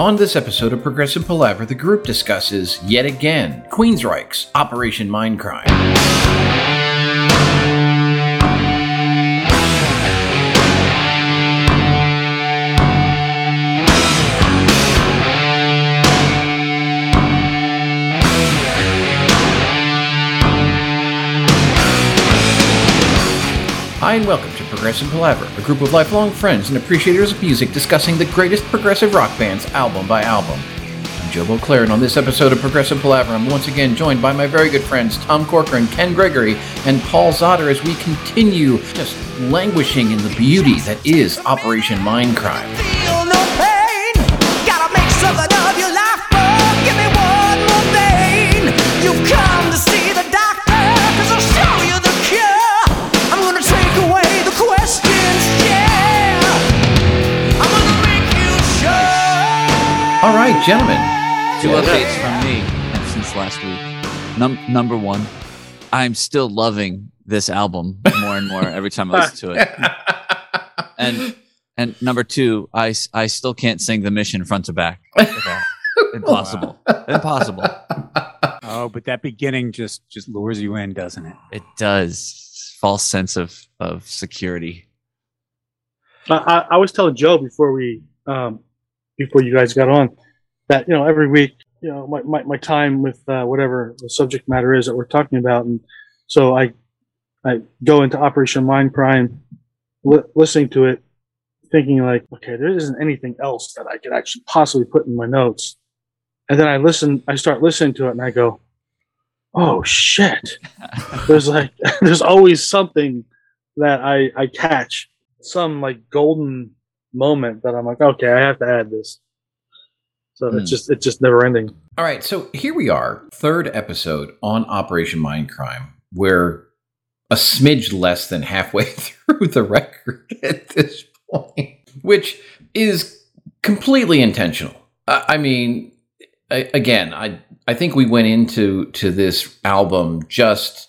On this episode of Progressive Palaver, the group discusses, yet again, Queensryche's Operation Mindcrime. Hi, and welcome to Progressive Palaver, a group of lifelong friends and appreciators of music discussing the greatest progressive rock bands album by album. I'm Joe Beauclair, and on this episode of Progressive Palaver, I'm once again joined by my very good friends Tom Corcoran, Ken Gregory, and Paul Zotter as we continue just languishing in the beauty that is Operation Mindcrime. Gentlemen. Two Yeah. updates from me and since last week. Num- number one, I'm still loving this album more and more every time I listen to it. And and number two, I, I still can't sing the mission front to back. Okay. Impossible. Impossible. Oh, but that beginning just just lures you in, doesn't it? It does. False sense of, of security. I, I, I was telling Joe before we um, before you guys got on that you know every week you know my, my, my time with uh, whatever the subject matter is that we're talking about. And so I I go into Operation Mindcrime li- listening to it thinking like okay there isn't anything else that I could actually possibly put in my notes. And then I listen I start listening to it and I go oh shit. There's like there's always something that I I catch. Some like golden moment that I'm like, okay, I have to add this. So Hmm. it's just it's just never ending. All right, so here we are, third episode on Operation Mindcrime. We're a smidge less than halfway through the record at this point, which is completely intentional. I, I mean, I, again, I I think we went into to this album just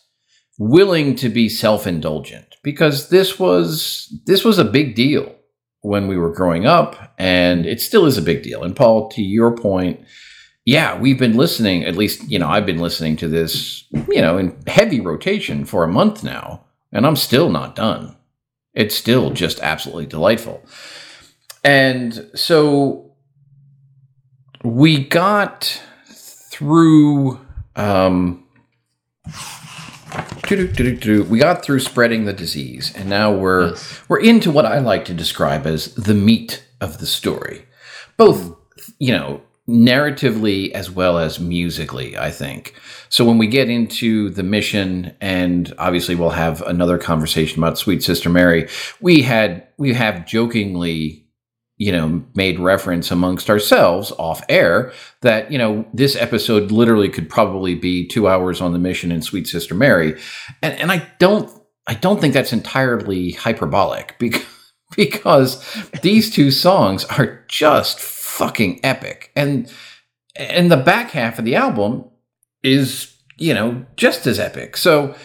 willing to be self-indulgent because this was this was a big deal when we were growing up and it still is a big deal. And Paul, to your point, yeah, we've been listening, at least, you know, I've been listening to this, you know, in heavy rotation for a month now, and I'm still not done. It's still just absolutely delightful. And so we got through um. We got through spreading the disease and now we're Yes. we're into what I like to describe as the meat of the story. Both, you know, narratively as well as musically, I think. So when we get into the mission and obviously we'll have another conversation about Sweet Sister Mary, we had we have jokingly you know, made reference amongst ourselves off air that, you know, this episode literally could probably be two hours on the mission in Sweet Sister Mary. And, and I don't I don't think that's entirely hyperbolic because because these two songs are just fucking epic. And and the back half of the album is, you know, just as epic. So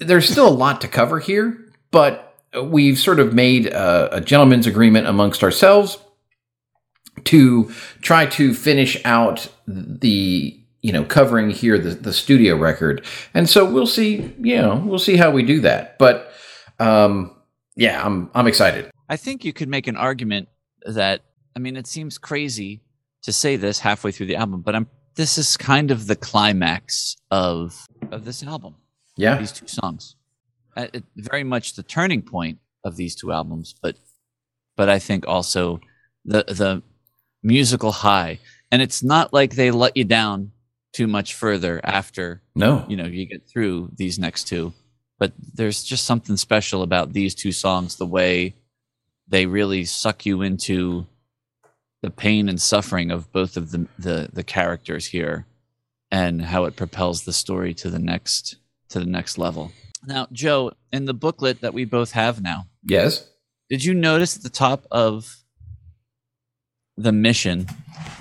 there's still a lot to cover here, but we've sort of made a, a gentleman's agreement amongst ourselves to try to finish out the you know covering here the, the studio record. And so we'll see you know we'll see how we do that. But um yeah i'm i'm excited. I think you could make an argument that I mean it seems crazy to say this halfway through the album, but I'm this is kind of the climax of of this album. yeah. These two songs, uh, it, very much the turning point of these two albums, but but I think also the the musical high, and it's not like they let you down too much further after no. you know you get through these next two. But there's just something special about these two songs the way they really suck you into the pain and suffering of both of the the, the characters here and how it propels the story to the next to the next level now joe in the booklet that we both have now yes did you notice at the top of the mission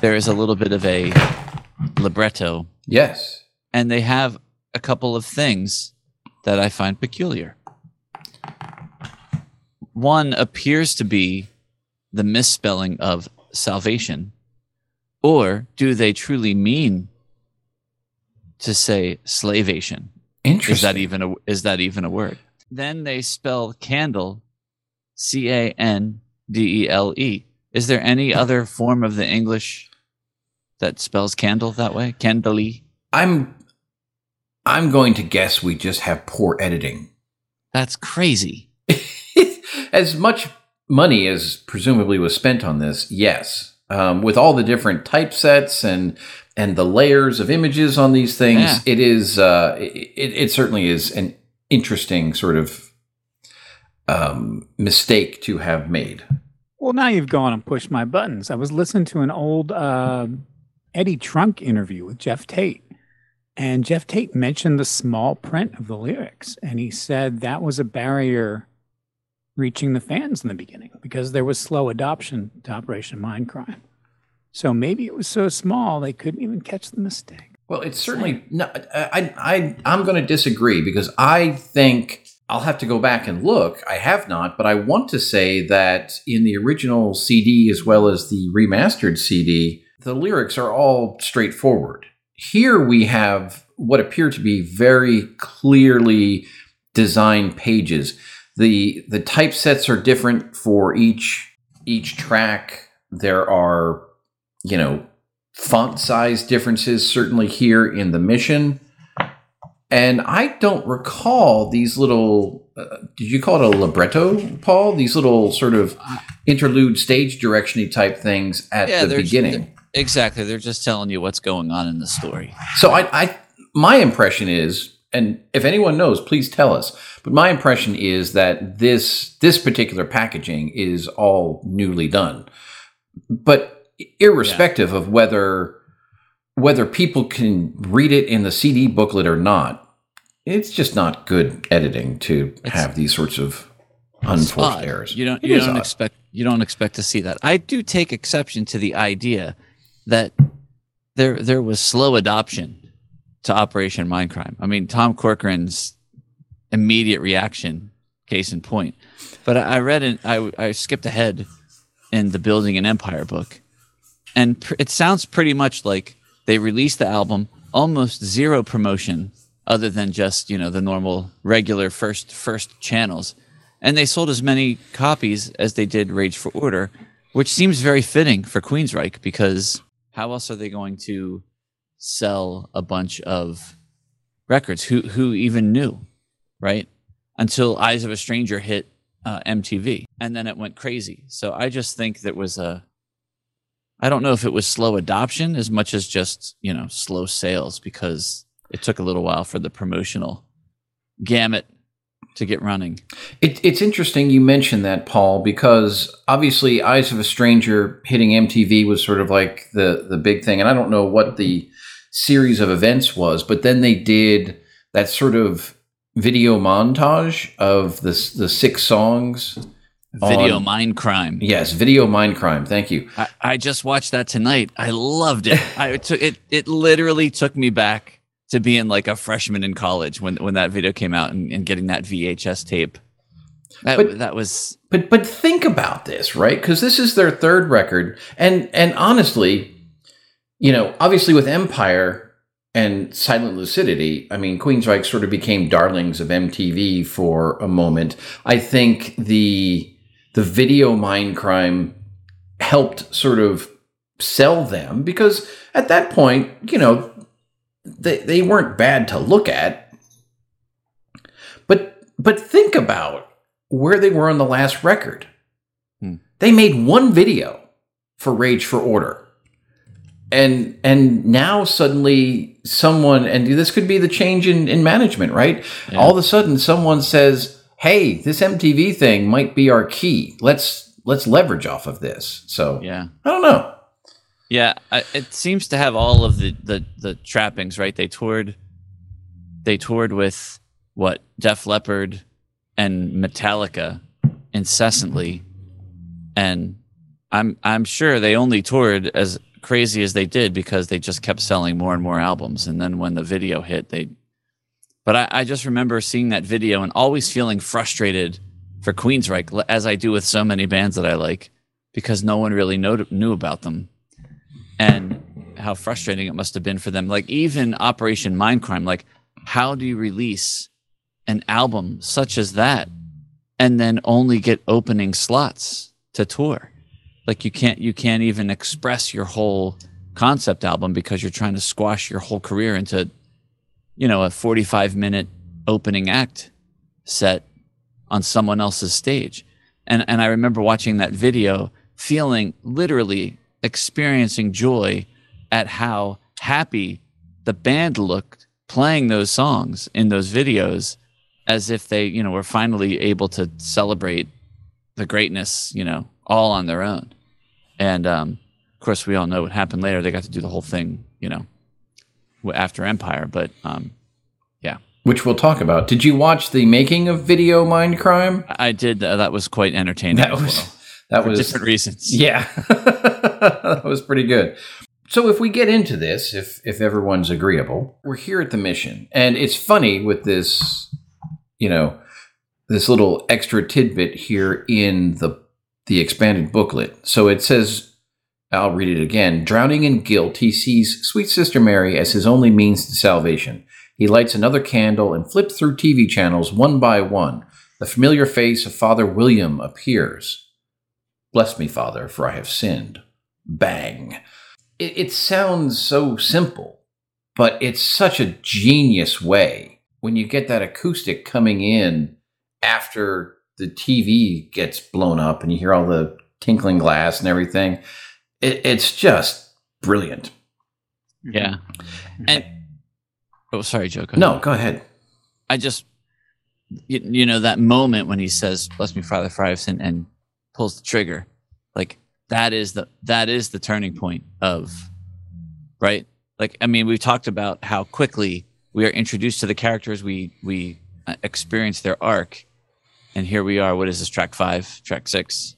there is a little bit of a libretto yes and they have a couple of things that I find peculiar. One appears to be the misspelling of salvation, or do they truly mean to say slavation? Interesting. Is that even a is that even a word? Then they spell candle, C A N D E L E. Is there any other form of the English that spells candle that way? Candle. I'm I'm going to guess we just have poor editing. That's crazy. as much money as presumably was spent on this, yes. Um, with all the different typesets and and the layers of images on these things, Yeah. it is uh, it, it certainly is an interesting sort of um, mistake to have made. Well, now you've gone and pushed my buttons. I was listening to an old uh, Eddie Trunk interview with Geoff Tate, and Geoff Tate mentioned the small print of the lyrics, and he said that was a barrier reaching the fans in the beginning because there was slow adoption to Operation Mindcrime. So maybe it was so small they couldn't even catch the mistake. Well, it's certainly no. I I I'm going to disagree because I think I'll have to go back and look. I have not, but I want to say that in the original CD as well as the remastered CD, the lyrics are all straightforward. Here we have what appear to be very clearly designed pages. the The typesets are different for each each track. There are, you know, font size differences certainly here in the mission. And I don't recall these little. Uh, did you call it a libretto, Paul? These little sort of interlude stage directiony type things at Yeah, the they're- beginning. Exactly. They're just telling you what's going on in the story. So I, I, my impression is, and if anyone knows, please tell us. But my impression is that this this particular packaging is all newly done. But irrespective of whether whether people can read it in the CD booklet or not, it's just not good editing to have these sorts of unforced odd. errors. You don't It you don't odd. expect you don't expect to see that. I do take exception to the idea that there there was slow adoption to Operation Mindcrime. I mean, Tom Corcoran's immediate reaction, case in point. But I I read it. I I skipped ahead in the Building an Empire book, and pr- it sounds pretty much like they released the album almost zero promotion other than just you know the normal regular first first channels and they sold as many copies as they did Rage for Order, which seems very fitting for Queensryche because how else are they going to sell a bunch of records? Who who even knew, right? Until Eyes of a Stranger hit uh, MTV, and then it went crazy. So I just think that was a I don't know if it was slow adoption as much as just you know slow sales because it took a little while for the promotional gamut to get running. It, it's interesting you mentioned that, Paul, because obviously Eyes of a Stranger hitting MTV was sort of like the, the big thing. And I don't know what the series of events was, but then they did that sort of video montage of the, the six songs. Video on- mind crime. Yes, video mind crime. Thank you. I, I just watched that tonight. I loved it. I it took it. It literally took me back to being like a freshman in college when when that video came out and, and getting that VHS tape. That, But- that was But but think about this, right? Because this is their third record, and and honestly, you know, obviously with Empire and Silent Lucidity, I mean, Queensryche sort of became darlings of MTV for a moment. I think the the video mind crime helped sort of sell them because at that point, you know, they they weren't bad to look at. But but think about where they were on the last record. Hmm. They made one video for Rage for Order. And and now suddenly someone and this could be the change in, in management, right? Yeah. All of a sudden someone says, Hey, this MTV thing might be our key. Let's let's leverage off of this. So yeah I don't know. yeah. I, it seems to have all of the the the trappings right. They toured. They toured with what Def Leppard and Metallica incessantly, and I'm I'm sure they only toured as crazy as they did because they just kept selling more and more albums. And then when the video hit, they. But I, I just remember seeing that video and always feeling frustrated for Queensryche, as I do with so many bands that I like, because no one really know, knew about them. and how frustrating it must have been for them. Like even Operation Mindcrime, like how do you release an album such as that and then only get opening slots to tour? Like you can't you can't even express your whole concept album because you're trying to squash your whole career into you know a 45 minute opening act set on someone else's stage. And and I remember watching that video feeling literally experiencing joy at how happy the band looked playing those songs in those videos as if they, you know, were finally able to celebrate the greatness, you know, all on their own. And um, of course, we all know what happened later. They got to do the whole thing, you know, after Empire. But um, yeah. which we'll talk about. Did you watch the making of Video Mind Crime? I did. Uh, that was quite entertaining. That was well, that for was different reasons. Yeah, that was pretty good. So if we get into this, if if everyone's agreeable, we're here at the mission, and it's funny with this, you know, this little extra tidbit here in the the expanded booklet. So it says, I'll read it again. Drowning in guilt, he sees Sweet Sister Mary as his only means to salvation. He lights another candle and flips through TV channels one by one. The familiar face of Father William appears. Bless me, Father, for I have sinned. Bang. It, it sounds so simple, but it's such a genius way when you get that acoustic coming in after the TV gets blown up and you hear all the tinkling glass and everything. It, it's just brilliant. Yeah. And oh, sorry, Joe. go ahead. No, go ahead. I just, you, you know, that moment when he says, "Bless me, Father, for I have sinned," and pulls the trigger, like that is the that is the turning point of, right? Like, I mean, we've talked about how quickly we are introduced to the characters, we we uh, experience their arc, and here we are. What is this? Track five, track six,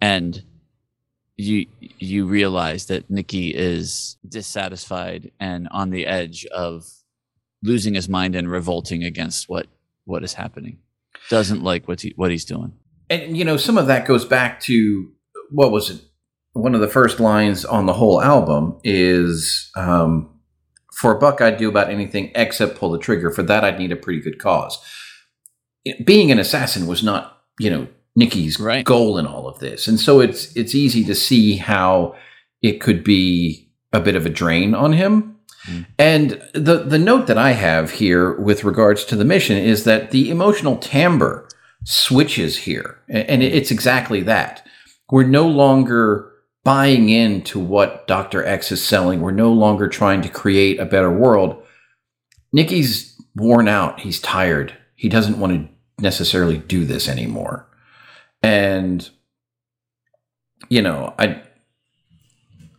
and you you realize that Nikki is dissatisfied and on the edge of losing his mind and revolting against what what is happening. Doesn't like what he, what he's doing. And you know, some of that goes back to what was it? One of the first lines on the whole album is, um, "For a buck, I'd do about anything except pull the trigger. For that, I'd need a pretty good cause." Being an assassin was not, you know, Nikki's Right. goal in all of this, and so it's it's easy to see how it could be a bit of a drain on him. Mm. And the the note that I have here with regards to the mission is that the emotional timbre switches here, and it's exactly that. We're no longer buying into what Doctor X is selling. We're no longer trying to create a better world. Nikki's worn out. He's tired. He doesn't want to necessarily do this anymore. And you know, I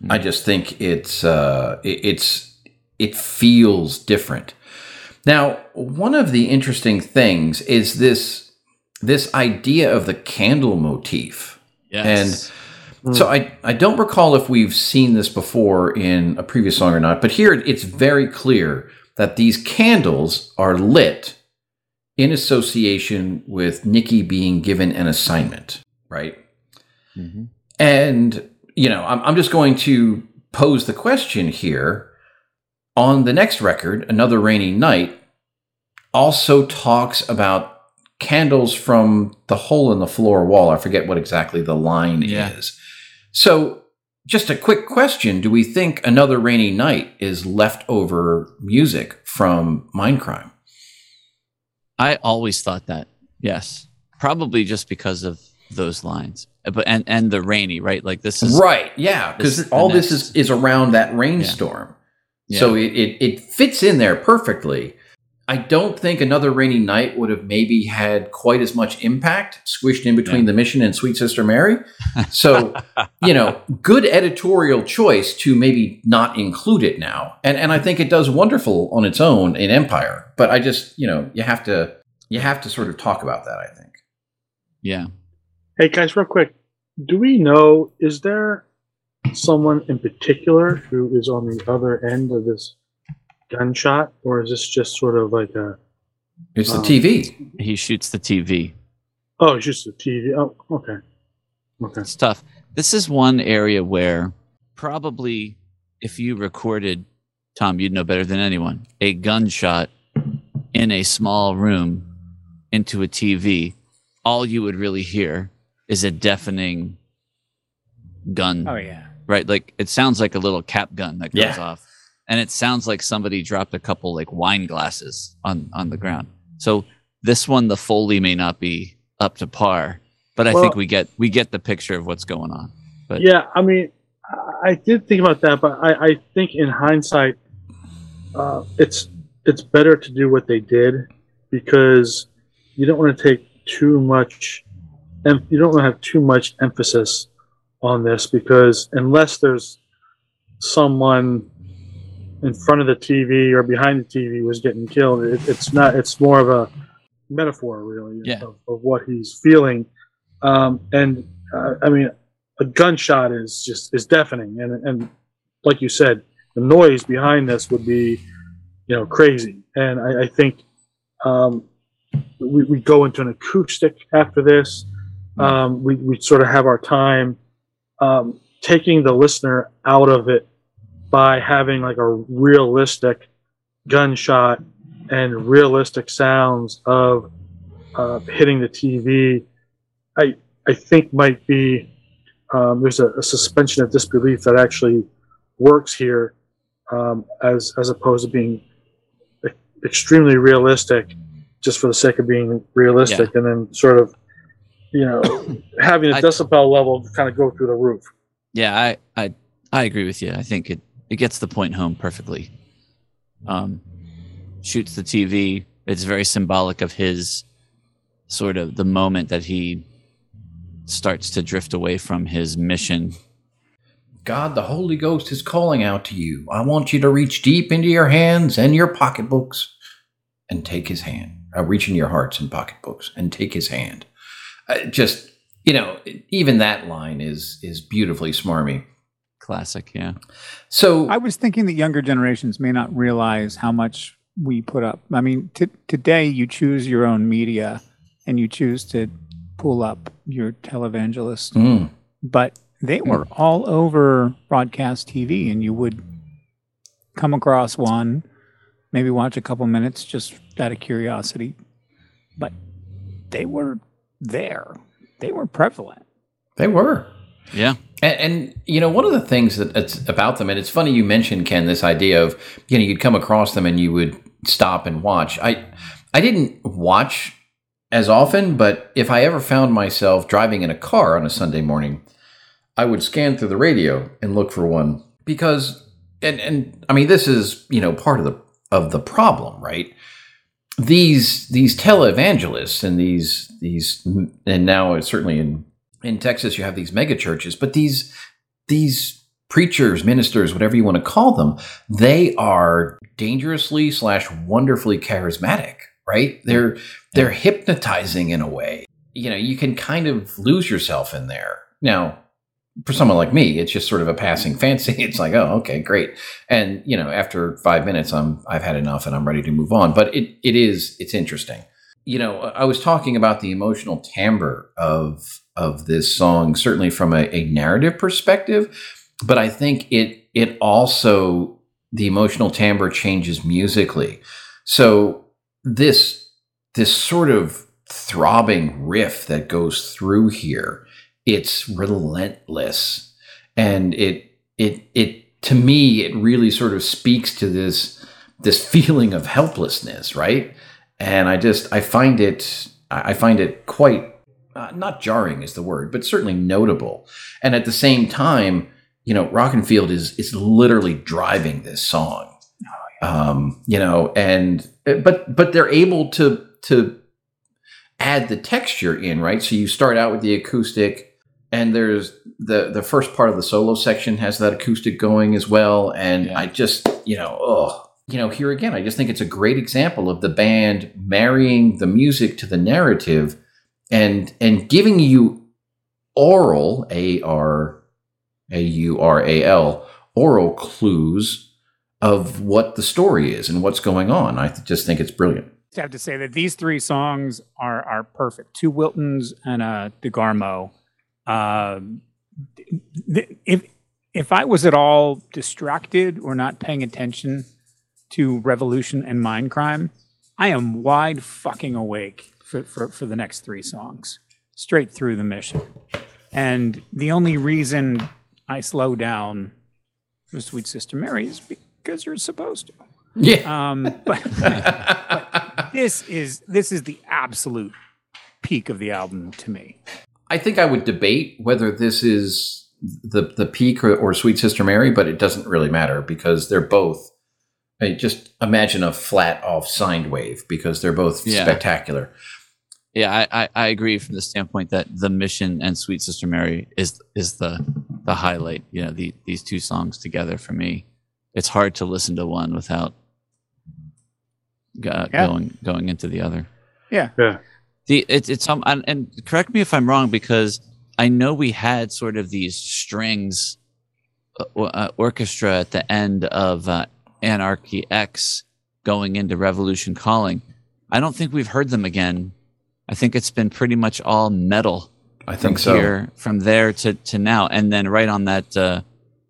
I just think it's uh it, it's it feels different. Now, one of the interesting things is this this idea of the candle motif. Yes. And so I, I don't recall if we've seen this before in a previous song or not, but here it's very clear that these candles are lit in association with Nikki being given an assignment, right? Mhm. And, you know, I'm, I'm just going to pose the question here. On the next record, Another Rainy Night, also talks about candles from the hole in the floor wall. I forget what exactly the line Yeah. is. So, just a quick question Do we think Another Rainy Night is leftover music from Mindcrime? I always thought that. Yes. Probably just because of those lines. But and and the rainy, right? Like this is Right, yeah, because all this is, is around that rainstorm. So it, it, it fits in there perfectly. I don't think another rainy night would have maybe had quite as much impact squished in between Yeah. the mission and Sweet Sister Mary. So, you know, good editorial choice to maybe not include it now. And and I think it does wonderful on its own in Empire. But I just, you know, you have to you have to sort of talk about that, I think. yeah. Hey guys, real quick, do we know is there someone in particular who is on the other end of this gunshot, or is this just sort of like a It's the Um, TV. He shoots the TV. oh, it's just the TV? Oh, okay, okay. It's tough. This is one area where probably, if you recorded, Tom, you'd know better than anyone, a gunshot in a small room into a TV, all you would really hear is a deafening gun. Oh yeah. Right? Like it sounds like a little cap gun that goes Yeah. off. And it sounds like somebody dropped a couple like wine glasses on on the ground. So this one the Foley may not be up to par, but I Well- think we get we get the picture of what's going on. But yeah, I mean, I- did think about that, but I, I think in hindsight, uh, it's it's better to do what they did because you don't want to take too much, and you don't want to have too much emphasis on this because unless there's someone in front of the TV or behind the TV was getting killed, it, it's not. It's more of a metaphor, really, Yeah. of, of what he's feeling. Um, and uh, I mean, a gunshot is just is deafening, and and like you said, the noise behind this would be, you know, crazy. And I, I think um, we we go into an acoustic after this. Um, we we sort of have our time um, taking the listener out of it by having like a realistic gunshot and realistic sounds of uh, hitting the TV. I I think might be um, there's a, a suspension of disbelief that actually works here, um, as as opposed to being e- extremely realistic, just for the sake of being realistic, and then sort of, you know, having a I- decibel level kind of go through the roof. Yeah, I, I I agree with you. I think it, it gets the point home perfectly. Um, shoots the TV. It's very symbolic of his sort of the moment that he starts to drift away from his mission. God, the Holy Ghost is calling out to you. I want you to reach deep into your hands and your pocketbooks and take his hand. Uh, reach into your hearts and pocketbooks and take his hand. Uh, just, you know, even that line is is beautifully smarmy. Classic, yeah. So I was thinking that younger generations may not realize how much we put up. I mean, t- today you choose your own media and you choose to pull up your televangelist, Mm, but they were all over broadcast TV, and you would come across one, maybe watch a couple minutes just out of curiosity, but they were there. They were prevalent. they were. Yeah. And, and you know, one of the things that it's about them, and it's funny you mentioned Ken this idea of you know you'd come across them and you would stop and watch. I I didn't watch as often, but if I ever found myself driving in a car on a Sunday morning, I would scan through the radio and look for one because and and I mean this is you know part of the of the problem, right? These these televangelists and these these and now certainly in in Texas you have these mega churches, but these these preachers, ministers, whatever you want to call them, they are dangerously slash wonderfully charismatic, right? They're they're hypnotizing in a way. You know, you can kind of lose yourself in there. Now, for someone like me, it's just sort of a passing mm-hmm. fancy. It's like, oh, okay, great. And you know, after five minutes, I'm I've had enough and I'm ready to move on. But it it is it's interesting. You know, I was talking about the emotional timbre of of this song, certainly from a, a narrative perspective, but I think it it also the emotional timbre changes musically. So this this sort of throbbing riff that goes through here it's relentless and it it it to me it really sort of speaks to this this feeling of helplessness right and i just i find it i find it quite uh, not jarring is the word but certainly notable. And at the same time you know rockenfield is is literally driving this song. Um you know and but but they're able to to add the texture in right? So you start out with the acoustic and there's the the first part of the solo section has that acoustic going as well. And Yeah. i just you know oh you know here again i just think it's a great example of the band marrying the music to the narrative and and giving you oral a r a u r a l oral clues of what the story is and what's going on i just think it's brilliant I have to say that these three songs are are perfect. Two Wiltons and a DeGarmo. Um, th- if if I was at all distracted or not paying attention to Revolution and Mindcrime, I am wide fucking awake for, for, for the next three songs, straight through the mission. And the only reason I slow down for Sweet Sister Mary is because you're supposed to. Yeah. Um, but, but this is this is the absolute peak of the album to me. I think I would debate whether this is the the peak or, or Sweet Sister Mary, but it doesn't really matter because they're both. I just imagine a flat off sine wave because they're both Yeah. spectacular. Yeah, I, I, I agree from the standpoint that the mission and Sweet Sister Mary is is the the highlight. You know, the, these two songs together for me, it's hard to listen to one without go, Yeah. going going into the other. Yeah. Yeah. The it's it's um and, and correct me if I'm wrong because I know we had sort of these strings uh, uh, orchestra at the end of uh, Anarchy X going into Revolution Calling. I don't think we've heard them again. I think it's been pretty much all metal I from think so. here from there to to now and then right on that uh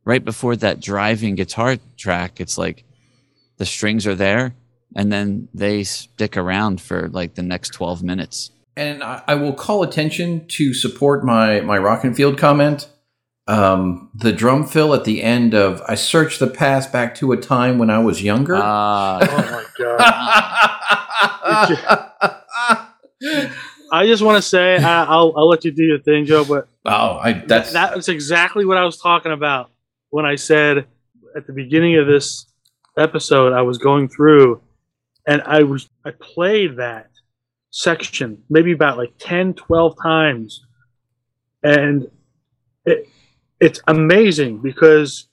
right before that driving guitar track it's like the strings are there and then they stick around for like the next 12 minutes And I, I will call attention to support my my Rockenfield comment. Um, the drum fill at the end of "I searched the past back to a time when I was younger." Ah, Oh my god! I just want to say I, I'll I'll let you do your thing, Joe. But oh, I that's that's exactly what I was talking about when I said at the beginning of this episode I was going through, and I was I played that section maybe about like 10, 12 times, and it it's amazing because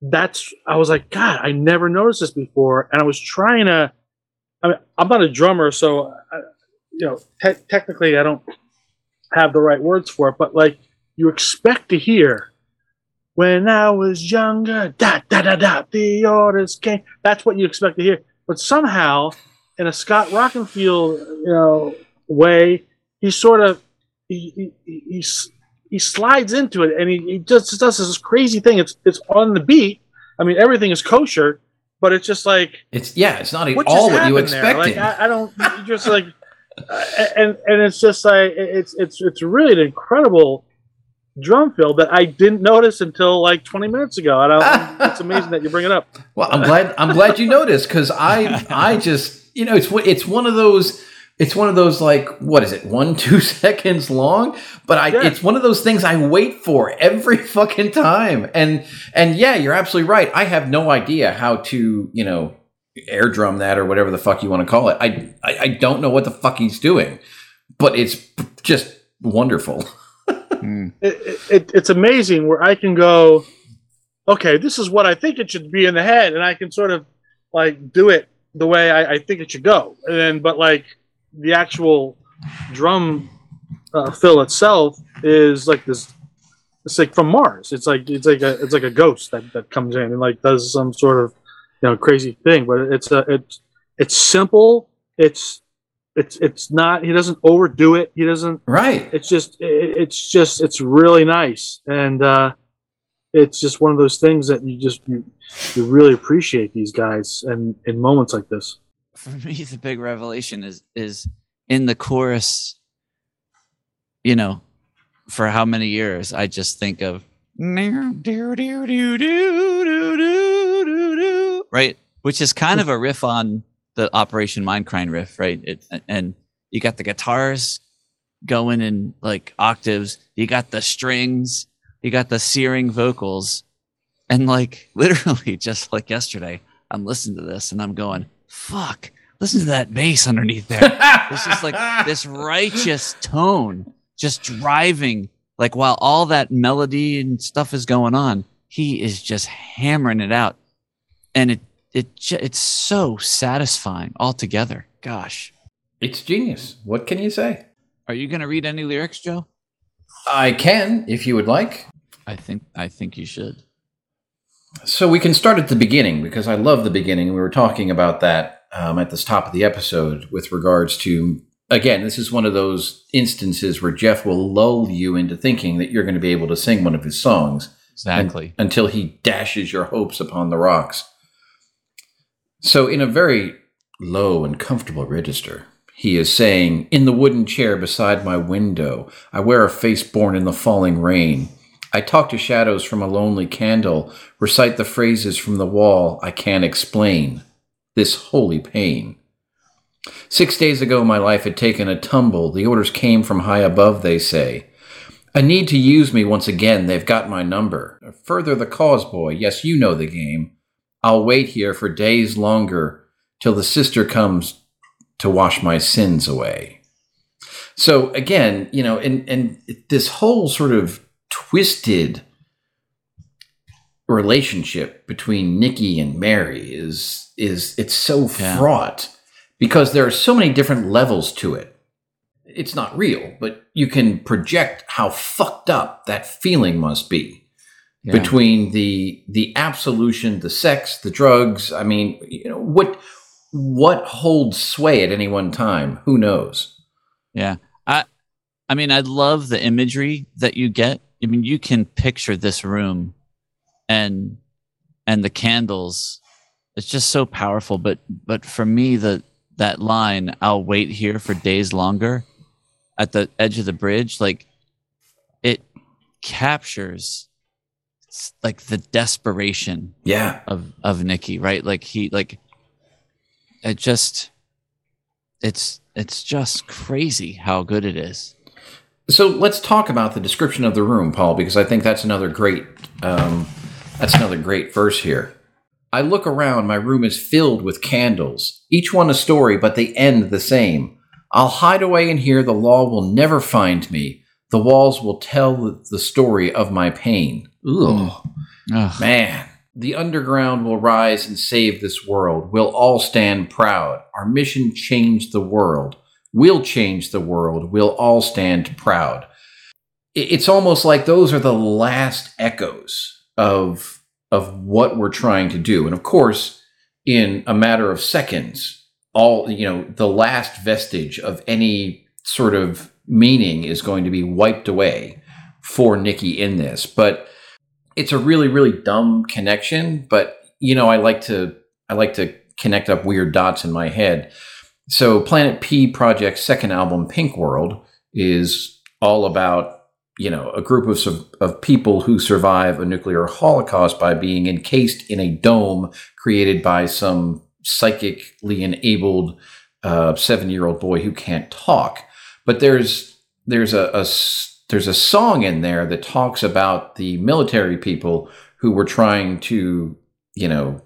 that's I was like God I never noticed this before, and I was trying to. I mean, I'm not a drummer, so I, you know, te- technically I don't have the right words for it, but like you expect to hear when I was younger, da da da da, the orders came. That's what you expect to hear. But somehow, in a Scott Rockenfield, you know, way, he sort of he he, he, he, slides into it, and he, he just does this crazy thing. It's it's on the beat. I mean, everything is kosher, but it's just like it's yeah, it's not at what all what you expected. Like I, I don't just like, and and it's just like it's it's it's really an incredible drum fill that I didn't notice until like 20 minutes ago. And I, it's amazing that you bring it up. Well, I'm glad I'm glad you noticed because I I just you know it's it's one of those it's one of those like what is it one two seconds long but I Yeah. it's one of those things I wait for every fucking time and and yeah you're absolutely right I have no idea how to you know air drum that or whatever the fuck you want to call it I I, I don't know what the fuck he's doing but it's just wonderful hmm. It, it, it, it's amazing where I can go, okay, this is what I think it should be in the head, and I can sort of like do it the way I, I think it should go. And then, but like the actual drum uh, fill itself is like this. It's like from Mars. It's like it's like a it's like a ghost that, that comes in and like does some sort of you know crazy thing. But it's a it's it's simple. It's it's it's not. He doesn't overdo it. He doesn't right it's just it, it's just it's really nice and uh it's just one of those things that you just you, you really appreciate these guys and in moments like this for me the big revelation is is in the chorus you know for how many years i just think of right? Which is kind of a riff on the operation mindcrime riff right? It, and you got the guitars going in like octaves you got the strings you got the searing vocals. And like literally just like yesterday i'm listening to this and i'm going fuck listen to that bass underneath there. It's just like this righteous tone just driving like while all that melody and stuff is going on he is just hammering it out. And it it it's so satisfying altogether. Gosh. It's genius. What can you say? Are you going to read any lyrics joe? I can if you would like. I think i think you should So we can start at the beginning because I love the beginning. We were talking about that um, at the top of the episode with regards to, again, this is one of those instances where Geoff will lull you into thinking that you're going to be able to sing one of his songs Exactly. until he dashes your hopes upon the rocks. So, in a very low and comfortable register, he is saying, In the wooden chair beside my window, I wear a face born in the falling rain. I talk to shadows from a lonely candle, recite the phrases from the wall I can't explain. This holy pain. Six days ago, my life had taken a tumble. The orders came from high above, they say. A need to use me once again. They've got my number. Further the cause, boy. Yes, you know the game. I'll wait here for days longer till the sister comes to wash my sins away. So again, you know, and and this whole sort of twisted relationship between Nikki and Mary is is it's so Yeah. fraught because there are so many different levels to it. It's not real, but you can project how fucked up that feeling must be Yeah. between the the absolution, the sex, the drugs. I mean, you know what what holds sway at any one time? Who knows? Yeah. I I mean, I love the imagery that you get. I mean, you can picture this room and and the candles. It's just so powerful, but but for me the that line, I'll wait here for days longer at the edge of the bridge, like it captures like the desperation Yeah, of of Nikki, right? Like he like it just it's it's just crazy how good it is. So let's talk about the description of the room, Paul, because I think that's another great um, that's another great verse here. I look around, my room is filled with candles, each one a story, but they end the same. I'll hide away in here, the law will never find me. The walls will tell the- the story of my pain. Ooh, Ugh. man. The underground will rise and save this world. We'll all stand proud. Our mission changed the world. We'll change the world. We'll all stand proud. It's almost like those are the last echoes of of what we're trying to do. And of course, in a matter of seconds, all you know, the last vestige of any sort of meaning is going to be wiped away for Nikki in this. But it's a really really dumb connection but you know i like to i like to connect up weird dots in my head so planet p project's second album pink world is all about you know a group of, of people who survive a nuclear holocaust by being encased in a dome created by some psychically enabled uh, seven year old boy who can't talk. But there's there's a, a there's a song in there that talks about the military people who were trying to you know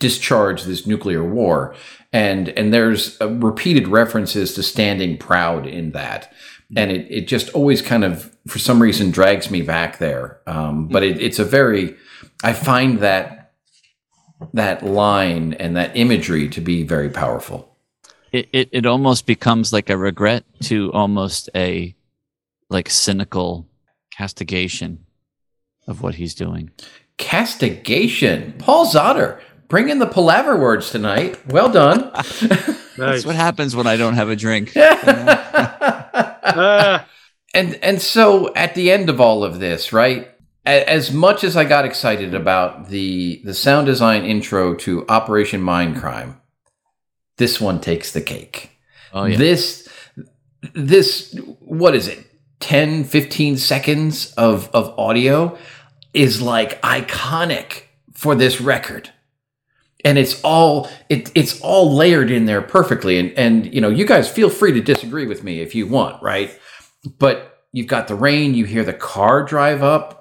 discharge this nuclear war. And and there's uh, repeated references to standing proud in that. And it, it just always kind of for some reason drags me back there. Um, but it, it's a very i find that that line and that imagery to be very powerful. It, it it almost becomes like a regret to almost a like cynical castigation of what he's doing. castigation? Paul zotter bring in the palaver words tonight well done That's what happens when I don't have a drink. Ah, and and so at the end of all of this, right? As much as I got excited about the the sound design intro to Operation Mindcrime, this one takes the cake. Oh yeah. This this what is it? 10 15 seconds of of audio is like iconic for this record and it's all it, it's all layered in there perfectly. And and you know you guys feel free to disagree with me if you want right? But you've got the rain you hear the car drive up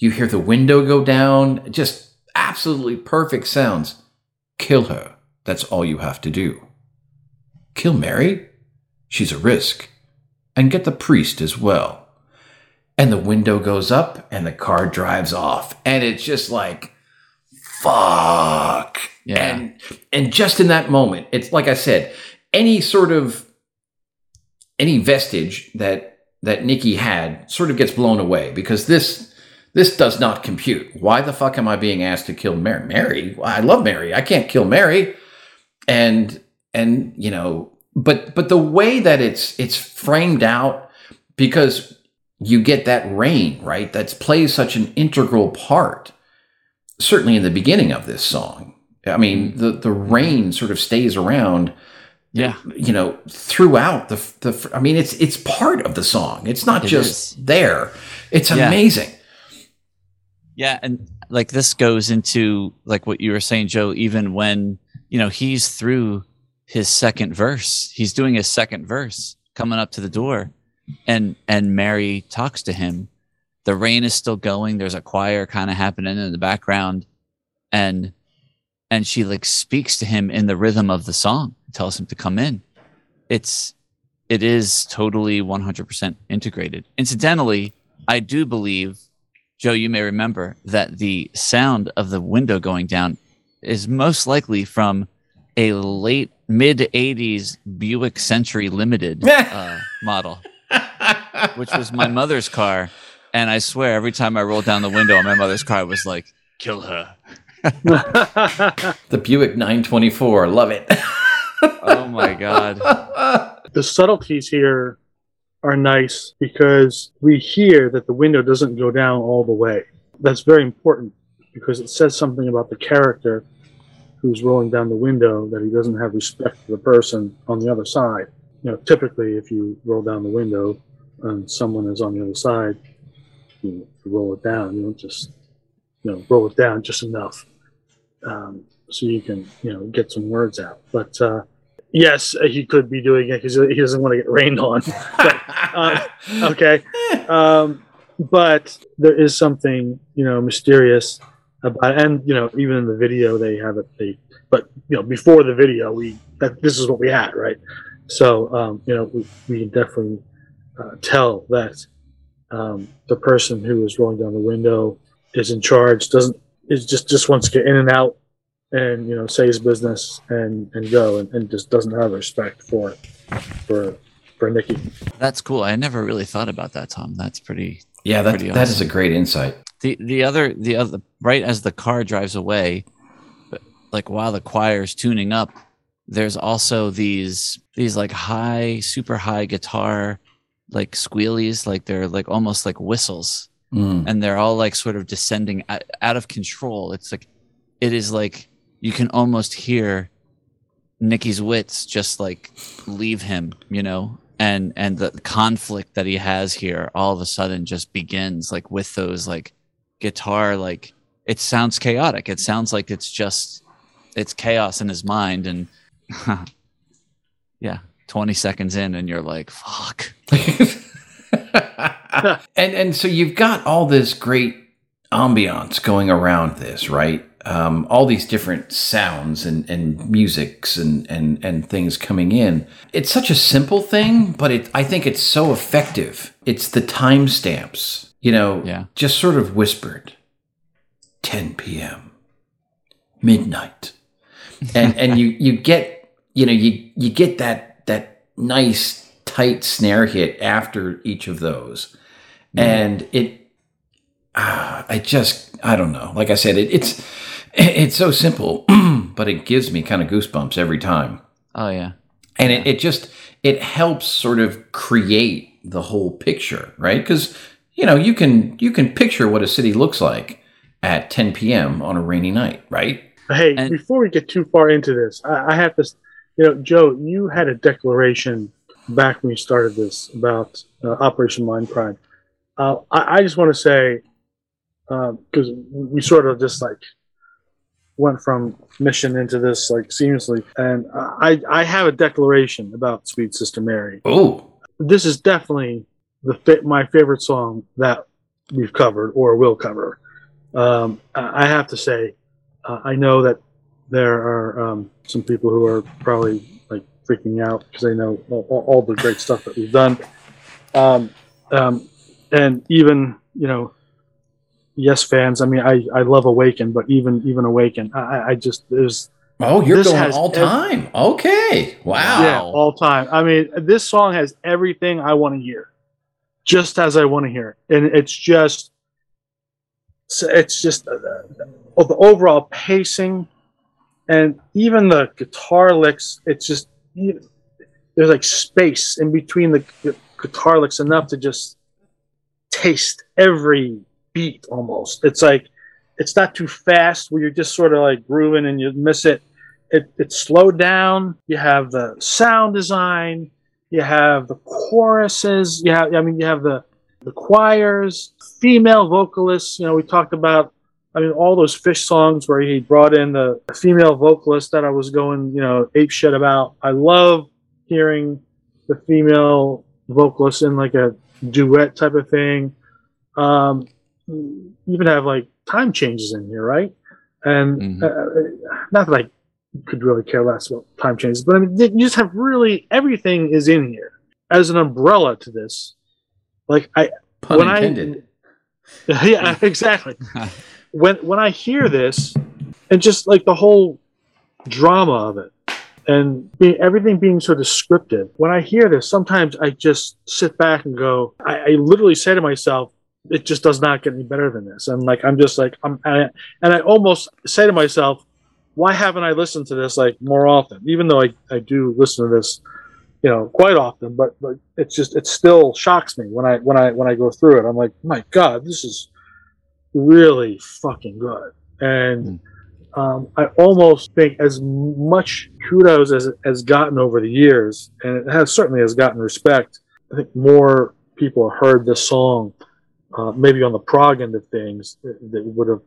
you hear the window go down just absolutely perfect sounds. Kill her. That's all you have to do. Kill mary? She's a risk. And get the priest as well. And the window goes up and the car drives off. And it's just like fuck Yeah. and and just in that moment it's like i said any sort of any vestige that that nikki had sort of gets blown away because this this does not compute why the fuck am i being asked to kill mary mary i love mary i can't kill mary and and you know but but the way that it's it's framed out because you get that rain, right? That plays such an integral part. Certainly in the beginning of this song. I mean, the the rain sort of stays around Yeah. you know throughout the the i mean it's it's part of the song it's not It just is. there it's Yeah. amazing Yeah, and like this goes into like what you were saying, Joe. Even when you know he's through his second verse, he's doing his second verse, coming up to the door, and and Mary talks to him. The rain is still going. There's a choir kind of happening in the background, and and she like speaks to him in the rhythm of the song, tells him to come in. It's it is totally 100% integrated. Incidentally, I do believe Joe, you may remember that the sound of the window going down is most likely from a late mid 80s Buick Century Limited uh, model, which was my mother's car. And I swear, every time I rolled down the window on my mother's car, I was like, kill her. the buick 924 love it Oh my God. the subtleties here are nice because we hear that the window doesn't go down all the way. That's very important because it says something about the character who's rolling down the window that he doesn't have respect for the person on the other side. You know, typically if you roll down the window and someone is on the other side, you, you roll it down. You don't just, you know, roll it down just enough um, so you can, you know, get some words out. But uh, yes, he could be doing it because he doesn't want to get rained on. uh, okay. Um, but there is something, you know, mysterious about, it. and you know, even in the video they have it. They, but you know, before the video, we that this is what we had, right? So um, you know, we, we can definitely uh, tell that um, the person who is rolling down the window is in charge. Doesn't is just just wants to get in and out, and you know, say his business and and go, and, and just doesn't have respect for for for Nikki. That's cool. I never really thought about that, Tom. That's pretty yeah that, Pretty that is a great insight the the other the other right as the car drives away like while the choir's tuning up there's also these these like high super high guitar like squealies like they're like almost like whistles Mm. and they're all like sort of descending out, out of control it's like it is like you can almost hear Nikki's wits just like leave him, you know, and and the conflict that he has here all of a sudden just begins like with those like guitar like it sounds chaotic. It sounds like it's just it's chaos in his mind and yeah, 20 seconds in and you're like, fuck. and and so you've got all this great ambiance going around this, right? Um, all these different sounds and, and musics and, and, and things coming in. It's such a simple thing, but it I think it's so effective. It's the timestamps, you know, Yeah. just sort of whispered. 10 p.m. midnight. And and you you get you know you you get that that nice tight snare hit after each of those. And it ah, I just I don't know. Like I said it, it's it's so simple, but it gives me kind of goosebumps every time. Oh yeah. And it, it just it helps sort of create the whole picture, right? Because you know you can you can picture what a city looks like at 10 p.m. on a rainy night, right? Hey, And- before we get too far into this, I, I have to, you know, Joe, you had a declaration back when you started this about uh, Operation Mindcrime. Uh, I, I just want to say, because we sort of just like went from mission into this like seamlessly, and I, I have a declaration about Sweet Sister Mary. Oh, This is definitely the my favorite song that we've covered or will cover. Um, I have to say, uh, I know that there are um, some people who are probably like freaking out because they know all, all- all the great stuff that we've done. Um, um, and even you know, yes, fans. I mean, I, I love Awaken, but even even Awaken, I, I- just there's oh, you're This going all ev- time. Okay, wow. yeah all time. I mean, this song has everything I want to hear, just as I want to hear it, and it's just it's just uh, uh, the overall pacing and even the guitar licks it's just there's like space in between the guitar licks enough to just taste every beat almost. It's like it's not too fast where you're just sort of like grooving and you miss it. It it's slowed down. You have the sound design. You have the choruses. You have I mean you have the the choirs, female vocalists. You know we talked about. I mean all those fish songs where he brought in the female vocalist that I was going you know ape shit about. I love hearing the female vocalist in like a duet type of thing. Um, you even have like time changes in here, right? And Mhm. uh, not that I could really care less about time changes, but I mean, you just have really everything is in here as an umbrella to this. Like I, Pun When I- intended. yeah, exactly. when when I hear this, and just like the whole drama of it, and everything being so descriptive, when I hear this, sometimes I just sit back and go. I, I literally say to myself, "It just does not get any better than this." And like I'm just like I'm, I, and I almost say to myself, "Why haven't I listened to this like more often?" Even though I I do listen to this you know quite often but but it's just it still shocks me when i when i when i go through it i'm like my god this is really fucking good and hmm. Um, i almost think as much kudos as it has gotten over the years and it has certainly has gotten respect i think more people have heard this song uh, maybe on the prog end of things that, that would have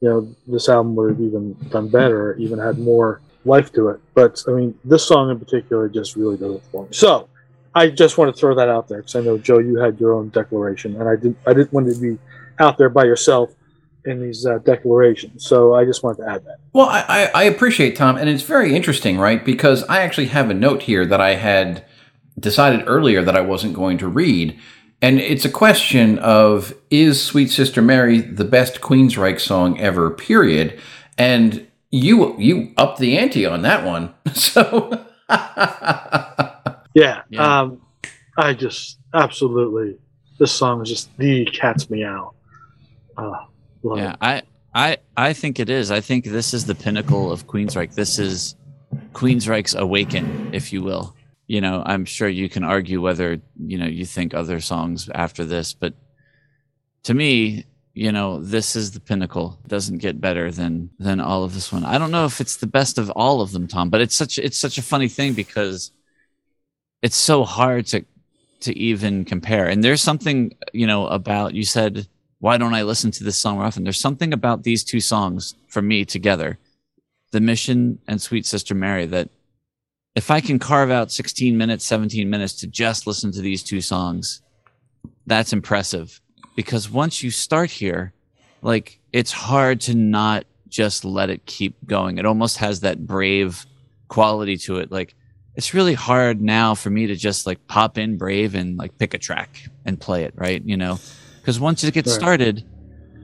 you know this album would have even done better even had more life to it. But I mean, this song in particular just really does it for me. So I just want to throw that out there because I know Joe, you had your own declaration, and I didn't. I didn't want to be out there by yourself in these uh, declarations. So I just wanted to add that. Well, I, I, appreciate Tom, and it's very interesting, right? Because I actually have a note here that I had decided earlier that I wasn't going to read. And it's a question of is Sweet Sister Mary the best Queensryche song ever, period? And you you upped the ante on that one. So Yeah. Yeah. Um, I just absolutely. This song is just the cat's meow. Uh, love Yeah, it. I, I, I think it is. I think this is the pinnacle of Queensryche. This is Queensryche's awaken, if you will. You know, I'm sure you can argue whether you know you think other songs after this, but to me, you know, this is the pinnacle. It doesn't get better than than all of this one. I don't know if it's the best of all of them, Tom, but it's such it's such a funny thing because it's so hard to to even compare. And there's something, you know, about you said, why don't I listen to this song more often? There's something about these two songs for me together, The Mission and Sweet Sister Mary, that if I can carve out 16 minutes, 17 minutes to just listen to these two songs, that's impressive. Because once you start here, like it's hard to not just let it keep going. It almost has that brave quality to it. Like it's really hard now for me to just like pop in brave and like pick a track and play it, right? You know, because once it gets Right. started,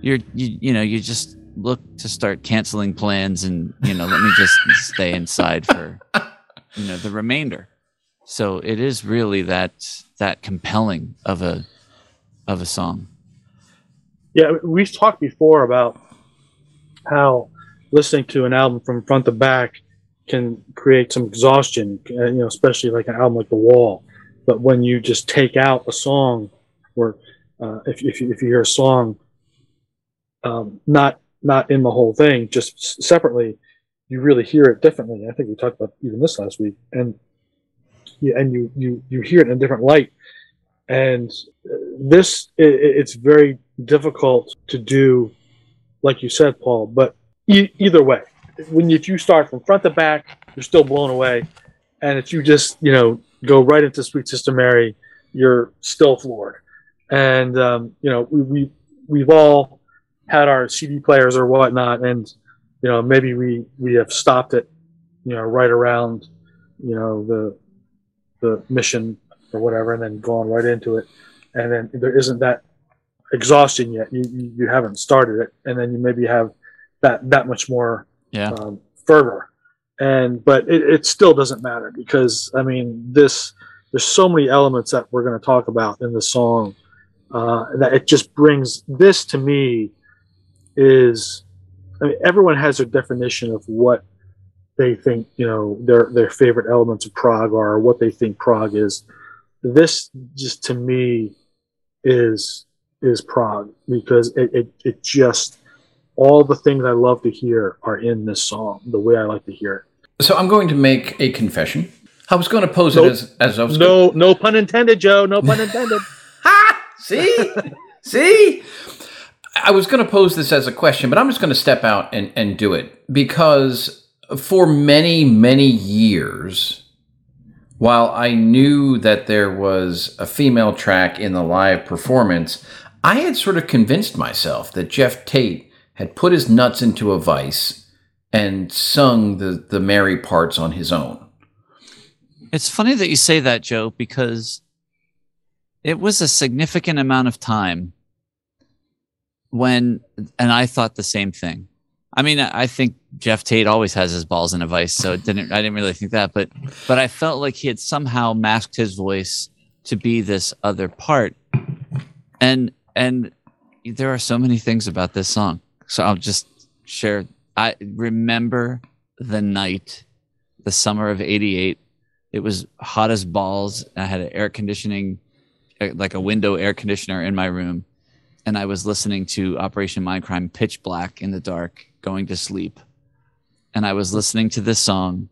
you're you you know you just look to start canceling plans and you know let me just stay inside for you know the remainder. So it is really that that compelling of a of a song. Yeah, we've talked before about how listening to an album from front to back can create some exhaustion, uh, you know, especially like an album like The Wall. But when you just take out a song, or uh, if, if, you, if you hear a song um, not not in the whole thing, just separately, you really hear it differently. I think we talked about even this last week, and yeah, and you you you hear it in a different light. And uh, this i i- it's very difficult to do, like you said, Paul. But e- either way, when you, if you start from front to back, you're still blown away, and if you just you know go right into Sweet Sister Mary, you're still floored. And um, you know we, we we've all had our CD players or whatnot, and you know maybe we we have stopped it, you know, right around you know the the mission or whatever, and then gone right into it, and then there isn't that exhaustion yet. You you, you haven't started it, and then you maybe have that that much more Yeah. um, fervor. And but it, it still doesn't matter because I mean this there's so many elements that we're going to talk about in the song uh, that it just brings this to me is I mean, everyone has their definition of what they think you know their their favorite elements of prog are or what they think prog is this just to me is is prog because it, it, it just all the things I love to hear are in this song, the way I like to hear it. So I'm going to make a confession. I was going to pose Nope. it as as I was No, no pun intended, Joe. No pun intended. See? See? I was going to pose this as a question, but I'm just going to step out and, and do it because for many, many years, while I knew that there was a female track in the live performance, I had sort of convinced myself that Geoff Tate had put his nuts into a vice and sung the, the merry parts on his own. It's funny that you say that, Joe, because it was a significant amount of time when, and I thought the same thing. I mean, I think Geoff Tate always has his balls in a vice, so it didn't. I didn't really think that, but but I felt like he had somehow masked his voice to be this other part, and and there are so many things about this song. So I'll just share. I remember the night, the summer of '88. It was hot as balls. I had an air conditioning, like a window air conditioner in my room, and I was listening to Operation Mindcrime pitch black in the dark, going to sleep. And I was listening to this song,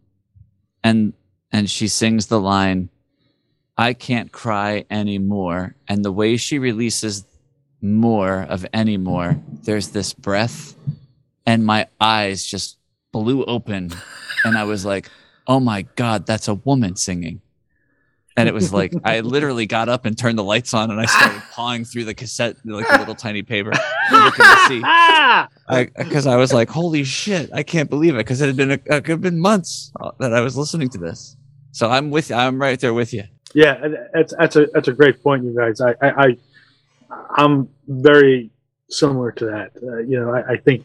and and she sings the line, "I can't cry anymore." And the way she releases more of anymore, there's this breath, and my eyes just blew open, and I was like, "Oh my god, that's a woman singing." And it was like I literally got up and turned the lights on, and I started pawing through the cassette, like a little tiny paper, looking to see because I, was like, "Holy shit, I can't believe it!" Because it had been a, it had been months uh, that I was listening to this. So I'm with, I'm right there with you. Yeah, that's that's a that's a great point, you guys. I I, I I'm very similar to that. Uh, you know, I, I think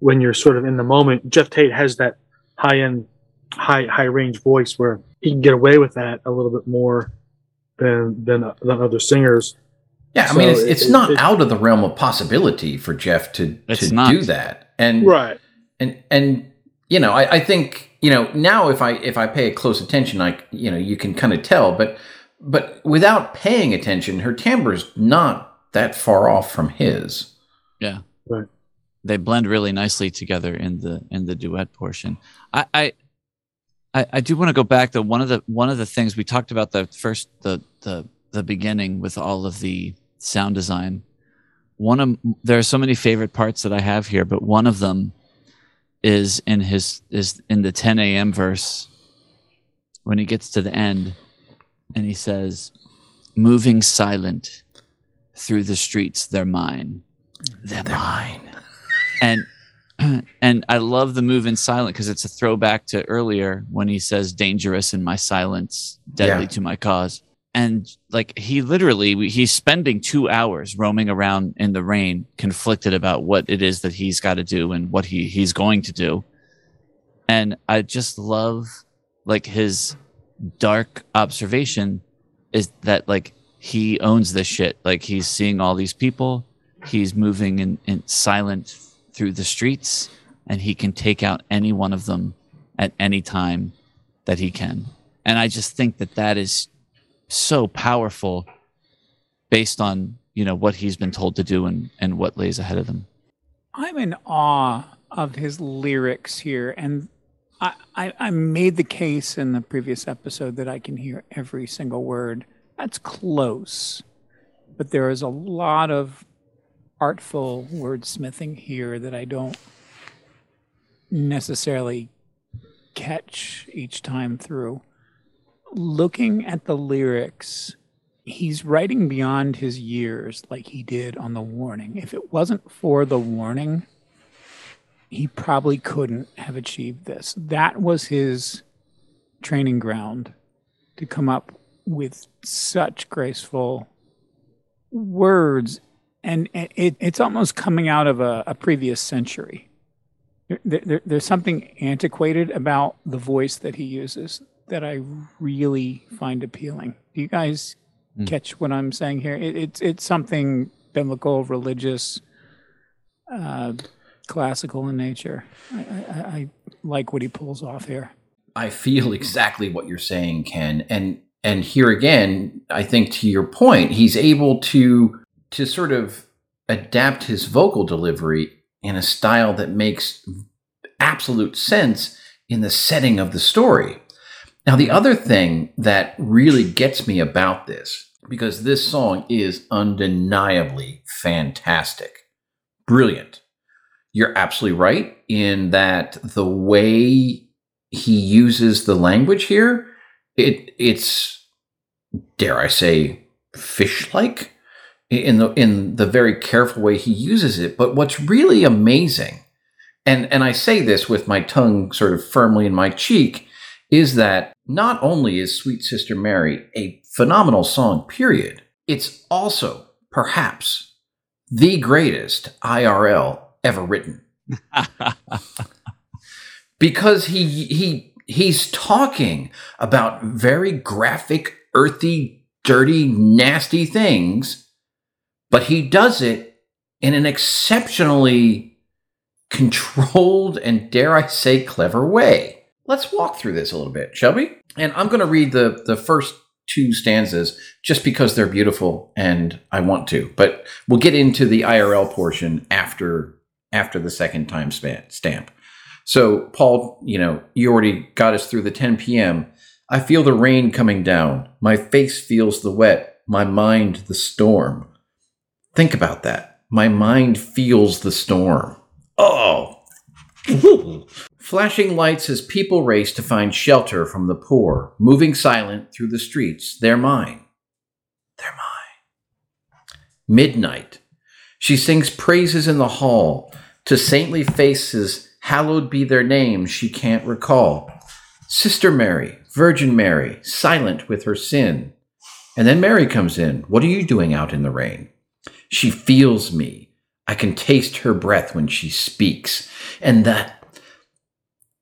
when you're sort of in the moment, Geoff Tate has that high end, high high range voice where he can get away with that a little bit more than than than other singers. Yeah, I So mean, it's, it's it- not it- out of the realm of possibility for Geoff to to not. do that, and Right. and and you know, I, I think you know now if I if I pay close attention, I you know you can kind of tell, but but without paying attention, her timbre's not that far off from his. Yeah. Right. They blend really nicely together in the in the duet portion. I I I, I do want to go back to one of the one of the things we talked about the first the the the beginning with all of the sound design. One of there are so many favorite parts that I have here, but one of them is in his is in the 10 a.m. verse when he gets to the end and he says, "Moving silent through the streets, they're mine." They're mine. And and I love the move in silent because it's a throwback to earlier when he says dangerous in my silence, deadly Yeah. to my cause. And like he literally he's spending 2 hours roaming around in the rain conflicted about what it is that he's got to do and what he he's going to do. And I just love like his dark observation is that like he owns this shit. Like he's seeing all these people, he's moving in, in silent through the streets, and he can take out any one of them at any time that he can. And I just think that that is so powerful based on you know what he's been told to do and and what lays ahead of him. I'm in awe of his lyrics here, and I, I, I made the case in the previous episode that I can hear every single word. That's close, but there is a lot of artful wordsmithing here that I don't necessarily catch each time through. Looking at the lyrics, he's writing beyond his years like he did on the warning. If it wasn't for the warning, he probably couldn't have achieved this. That was his training ground to come up with such graceful words. And it, it's almost coming out of a, a previous century. There, there, there's something antiquated about the voice that he uses that I really find appealing. Do you guys Mm. catch what I'm saying here? It, it's it's something biblical, religious, uh, classical in nature. I, I, I like what he pulls off here. I feel exactly what you're saying, Ken. And and here again, I think to your point, he's able to to sort of adapt his vocal delivery in a style that makes absolute sense in the setting of the story. Now, the other thing that really gets me about this, because this song is undeniably fantastic, brilliant. You're absolutely right in that the way he uses the language here, it it's dare I say fish-like in the in the very careful way he uses it. But what's really amazing, and and I say this with my tongue sort of firmly in my cheek, is that not only is Sweet Sister Mary a phenomenal song, period, it's also perhaps the greatest IRL ever written. because he he he's talking about very graphic, earthy, dirty, nasty things, but he does it in an exceptionally controlled and dare I say clever way. Let's walk through this a little bit, shall we? And I'm going to read the the first two stanzas just because they're beautiful and I want to. But we'll get into the IRL portion after after the second time stamp. So, Paul, you know, you already got us through the 10 p.m. I feel the rain coming down. My face feels the wet. My mind the storm. Think about that. My mind feels the storm. Oh. Flashing lights as people race to find shelter from the poor, moving silent through the streets. They're mine. They're mine. Midnight. She sings praises in the hall to saintly faces hallowed be their names she can't recall. Sister Mary, Virgin Mary, silent with her sin. And then Mary comes in. What are you doing out in the rain? She feels me. I can taste her breath when she speaks. And that,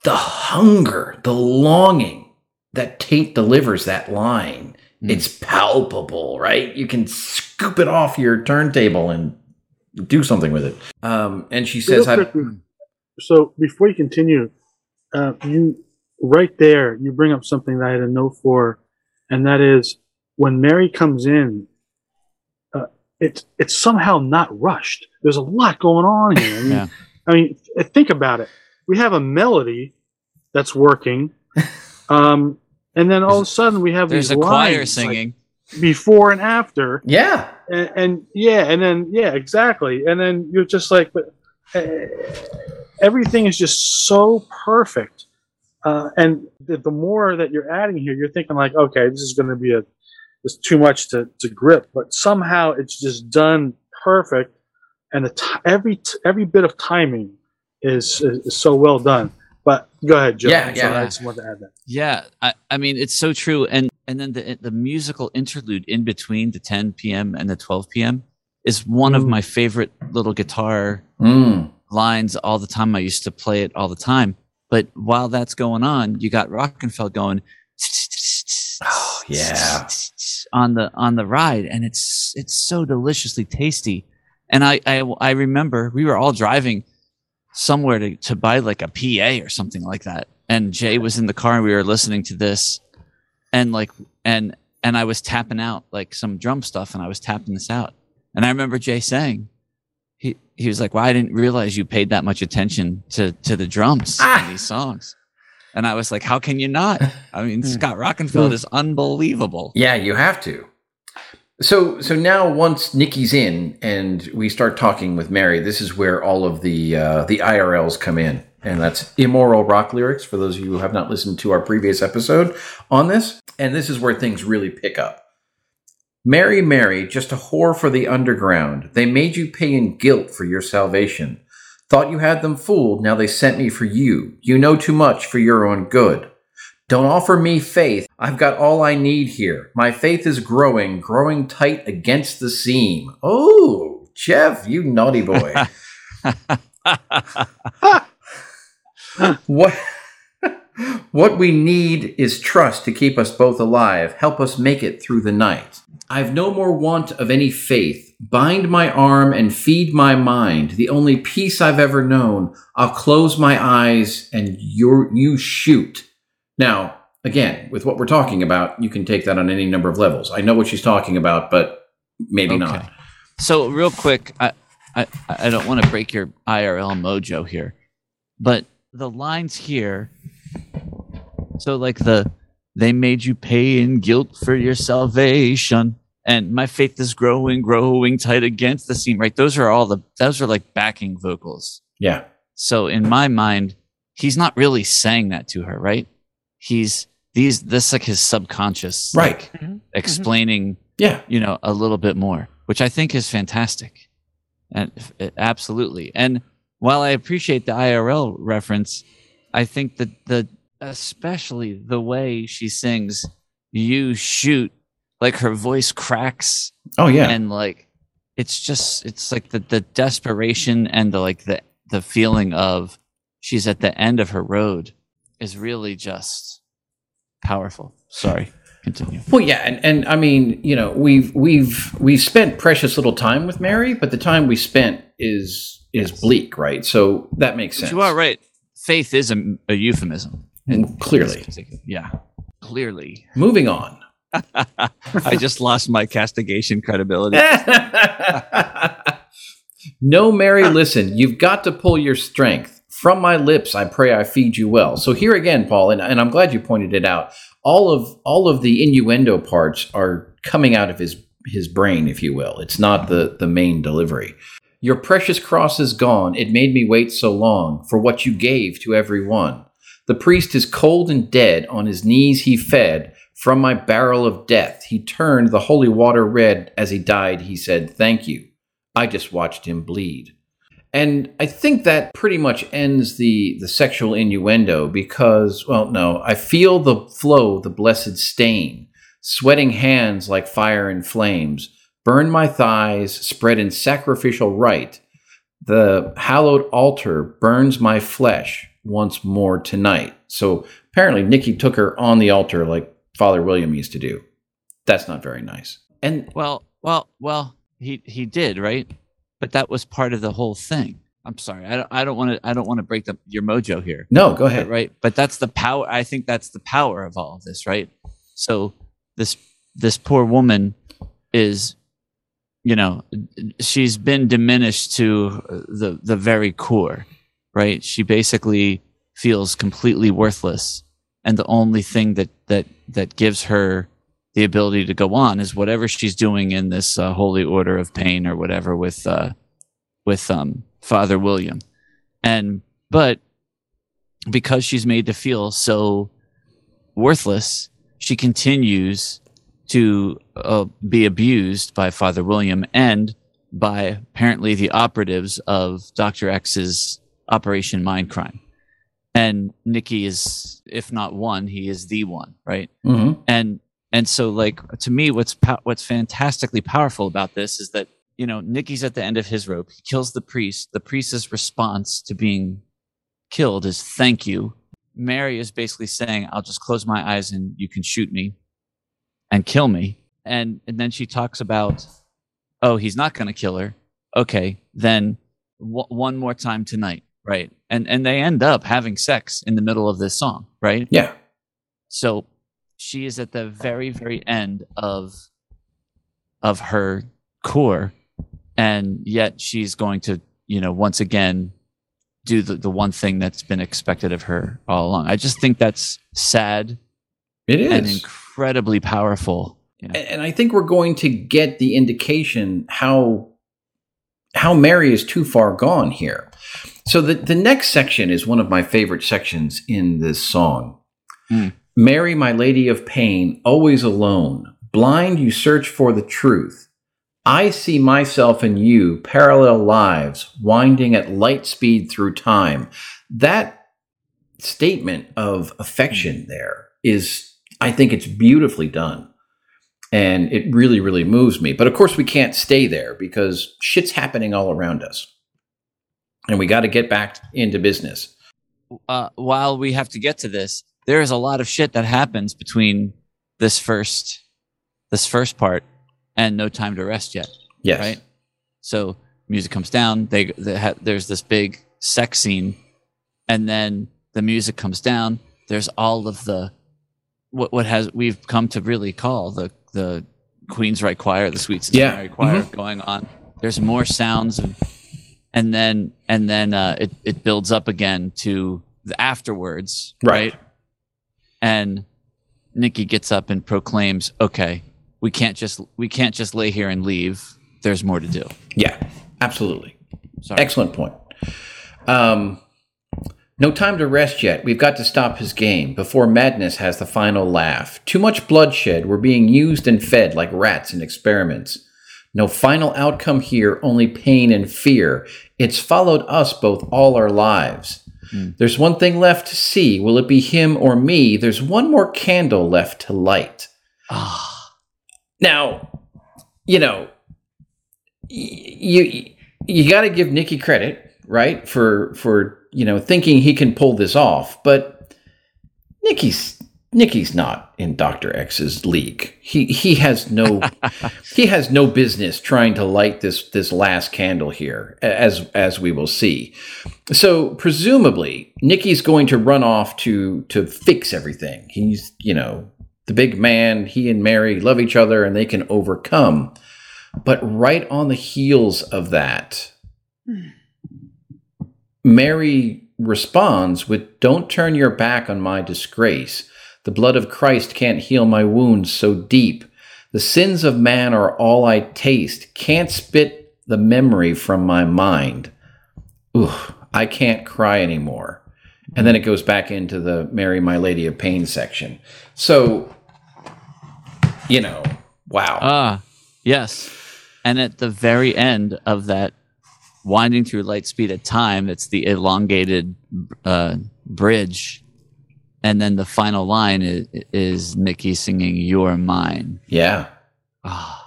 the hunger, the longing that Tate delivers that line, Mm. it's palpable, right? You can scoop it off your turntable and do something with it. Um, and she says, quick, so before you continue, uh, you right there, you bring up something that I had a note for, and that is when Mary comes in, it's it's somehow not rushed. There's a lot going on here. I mean, Yeah. I mean, th- think about it. We have a melody that's working, um, and then all of a sudden we have There's these a choir lines, like, singing. before and after yeah, and, and yeah, and then yeah, exactly, and then you're just like, but uh, everything is just so perfect, uh, and the, the more that you're adding here, you're thinking like, okay, this is going to be a, it's too much to, to grip, but somehow it's just done perfect, and the t- every t- every bit of timing is, is is so well done. But go ahead, Joe. Yeah, I'm yeah. I just wanted to add that. Yeah, I, I mean it's so true, and and then the the musical interlude in between the 10 p.m. and the 12 p.m. is one of Mm. my favorite little guitar Mm. lines all the time. I used to play it all the time. But while that's going on, you got Rockenfield going Oh, yeah. On the on the ride, and it's it's so deliciously tasty. And I I, I remember we were all driving somewhere to, to buy like a PA or something like that. And Jay was in the car and we were listening to this and like and and I was tapping out like some drum stuff and I was tapping this out. And I remember Jay saying he he was like, Well, I didn't realize you paid that much attention to to the drums Ah. in these songs. And I was like, How can you not? I mean, Hmm. Scott Rockenfield is unbelievable. Yeah, you have to. So so now once Nikki's in and we start talking with Mary, this is where all of the uh, the IRLs come in, and that's immoral rock lyrics. For those of you who have not listened to our previous episode on this, and this is where things really pick up. Mary, Mary, just a whore for the underground. They made you pay in guilt for your salvation. Thought you had them fooled. Now they sent me for you. You know too much for your own good. Don't offer me faith. I've got all I need here. My faith is growing, growing tight against the seam. Oh, Geoff, you naughty boy. what what we need is trust to keep us both alive. Help us make it through the night. I've no more want of any faith. Bind my arm and feed my mind. The only peace I've ever known. I'll close my eyes and you you shoot. Now, again, with what we're talking about, you can take that on any number of levels. I know what she's talking about, but maybe Okay. not. So real quick, I I, I don't want to break your IRL mojo here, but the lines here. So like the they made you pay in guilt for your salvation, and my faith is growing, growing tight against the seam. Right, those are all the those are like backing vocals. Yeah. So in my mind, he's not really saying that to her, right? He's these this like his subconscious, Right. like, explaining Yeah. you know a little bit more which i think is fantastic and f- absolutely and while i appreciate the irl reference i think that the especially the way she sings you shoot like her voice cracks Oh yeah. and like it's just it's like the the desperation and the like the the feeling of she's at the end of her road is really just powerful sorry continue Well, yeah, and, and I mean, you know, we've we've we've spent precious little time with Mary, but the time we spent is is bleak, right? So that makes sense. you are right. Faith is a, a euphemism. Mm, clearly. Yeah. Clearly. Moving on. I just lost my castigation credibility. no, Mary, listen, you've got to pull your strength. From my lips, I pray I feed you well. So here again, Paul, and, and I'm glad you pointed it out. All of all of the innuendo parts are coming out of his his brain, if you will. It's not the the main delivery. Your precious cross is gone. It made me wait so long for what you gave to every one. The priest is cold and dead. On his knees he fed. From my barrel of death, he turned the holy water red. As he died, he said, Thank you. I just watched him bleed. And I think that pretty much ends the, the sexual innuendo because, well, no, I feel the flow, the blessed stain, sweating hands like fire and flames, burn my thighs, spread in sacrificial rite. The hallowed altar burns my flesh once more tonight. So apparently, Nikki took her on the altar like Father William used to do. That's not very nice. And Well, well, well, he he did, right? But that was part of the whole thing. I'm sorry. I don't I don't want to I don't want to break the, your mojo here. no, go ahead. Right? But that's the power I think that's the power of all of this, right? So this this poor woman is you know she's been diminished to the the very core right she basically feels completely worthless and the only thing that that that gives her the ability to go on is whatever she's doing in this uh, holy order of pain or whatever with uh with um father william and but because she's made to feel so worthless she continues to uh, be abused by Father William and by apparently the operatives of Dr. X's Operation Mindcrime. And Nikki is, if not one, he is the one, right? hmm and and so like to me what's po- what's fantastically powerful about this is that you know Nikki's at the end of his rope. He kills the priest. The priest's response to being killed is thank you. Mary is basically saying I'll just close my eyes and you can shoot me and kill me. And and then she talks about oh he's not going to kill her. Okay then w- one more time tonight right and and they end up having sex in the middle of this song right Yeah. so she is at the very, very end of of her core, and yet she's going to, you know, once again do the, the one thing that's been expected of her all along. I just think that's sad It is. and incredibly powerful. And and I think we're going to get the indication how how Mary is too far gone here. So the, the next section is one of my favorite sections in this song. Hmm. Mary, my lady of pain, always alone. Blind, you search for the truth. I see myself and you, parallel lives, winding at light speed through time. That statement of affection there is, I think it's beautifully done and it really really moves me but of course we can't stay there because shit's happening all around us and we got to get back into business uh, while we have to get to this, there is a lot of shit that happens between this first this first part and no time to rest yet. yes right? So music comes down. They, they ha- there's this big sex scene, and then the music comes down. There's all of the what what has we've come to really call the the Queensryche Choir, the Sweet Yeah. Cincinnati Choir Mhm. going on, there's more sounds of, and then and then uh, it it builds up again to the afterwards, Right. right? And Nikki gets up and proclaims, "Okay, we can't just we can't just lay here and leave. There's more to do." Yeah, absolutely. Sorry. Excellent point. Um, no time to rest yet. We've got to stop his game before madness has the final laugh. Too much bloodshed. We're being used and fed like rats in experiments. No final outcome here, only pain and fear. It's followed us both all our lives. There's one thing left to see. Will it be him or me? There's one more candle left to light. Ah, Now, you know, y- you you got to give Nikki credit, right, for for you know thinking he can pull this off, but Nikki's Nikki's not in Doctor X's league. He he has no he has no business trying to light this this last candle here, as as we will see. So presumably, Nikki's going to run off to to fix everything. He's you know the big man. He and Mary love each other, and they can overcome. But right on the heels of that, hmm. Mary responds with, Don't turn your back on my disgrace. The blood of Christ can't heal my wounds so deep. The sins of man are all I taste. Can't spit the memory from my mind. Ooh, I can't cry anymore. And then it goes back into the Mary, My Lady of Pain section. So, you know, wow. ah, yes. And at the very end of that winding through light speed at time, it's the elongated uh, bridge, and then the final line is, is Nikki singing "You're Mine." yeah. Ah,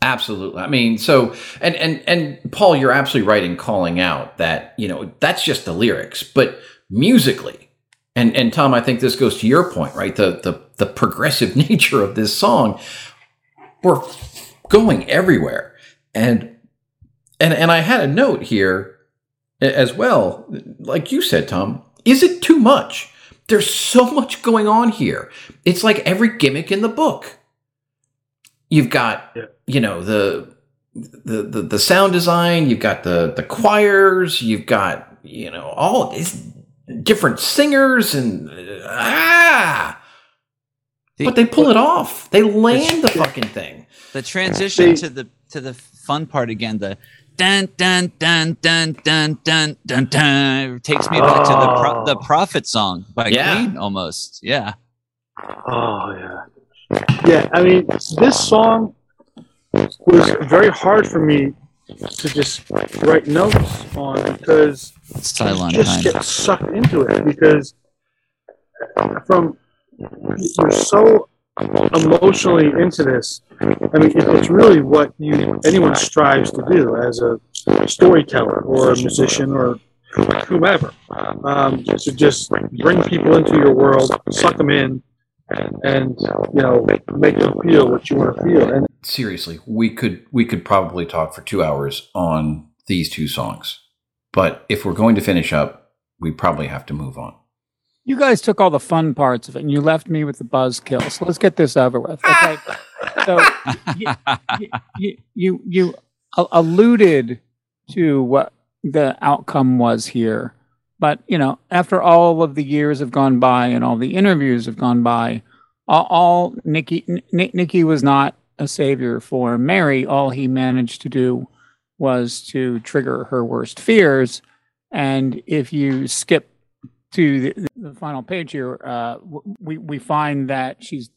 Absolutely. I mean, so and and and Paul, you're absolutely right in calling out that you know that's just the lyrics, but musically, and and Tom, I think this goes to your point, right? The the the progressive nature of this song, we're going everywhere, and and and I had a note here as well, like you said, Tom. Is it too much? There's so much going on here. It's like every gimmick in the book. You've got Yeah. you know the, the the the sound design you've got the the choirs you've got you know all these different singers and ah The- but they pull it off they land the fucking thing the transition They- to the to the fun part again. The dun dun dun dun dun dun dun dun. It takes me back oh. to the pro- the oh. prophet song by yeah. Queen almost. Yeah. Oh yeah. Yeah, I mean this song was very hard for me to just write notes on because I just get sucked into it because from you're so emotionally into this I mean, it, it's really what you anyone strives to do as a storyteller or a musician or whomever. Um, to just bring people into your world, suck them in, and you know make them feel what you want to feel. And seriously we could we could probably talk for two hours on these two songs but if we're going to finish up we probably have to move on You guys took all the fun parts of it and you left me with the buzzkill. So let's get this over with. Okay. so you, you, you, you alluded to what the outcome was here. But, you know, after all of the years have gone by and all the interviews have gone by, all, all Nikki, N- Nikki was not a savior for Mary. All he managed to do was to trigger her worst fears. And if you skip to the, the final page here, uh, we we find that she's